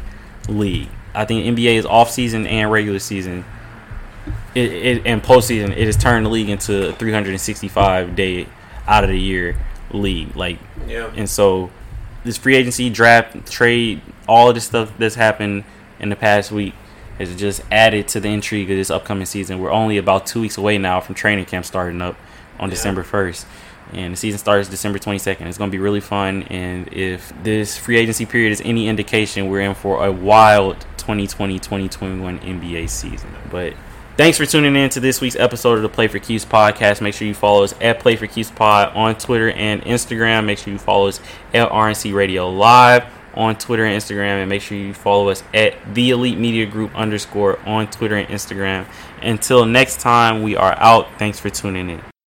league. I think NBA is off season and regular season, it, it, and postseason. It has turned the league into a 365 day out of the year league. Like Yeah. and so this free agency draft trade, all of this stuff that's happened in the past week has just added to the intrigue of this upcoming season. We're only about two weeks away now from training camp starting up on Yeah. December first. And the season starts December 22nd. It's going to be really fun. And if this free agency period is any indication, we're in for a wild 2020 2021 NBA season. But Thanks for tuning in to this week's episode of the Play for Keys podcast. Make sure you follow us at Play for Keys Pod on Twitter and Instagram. Make sure you follow us at RNC Radio Live on Twitter and Instagram. And make sure you follow us at The Elite Media Group underscore on Twitter and Instagram. Until next time, we are out. Thanks for tuning in.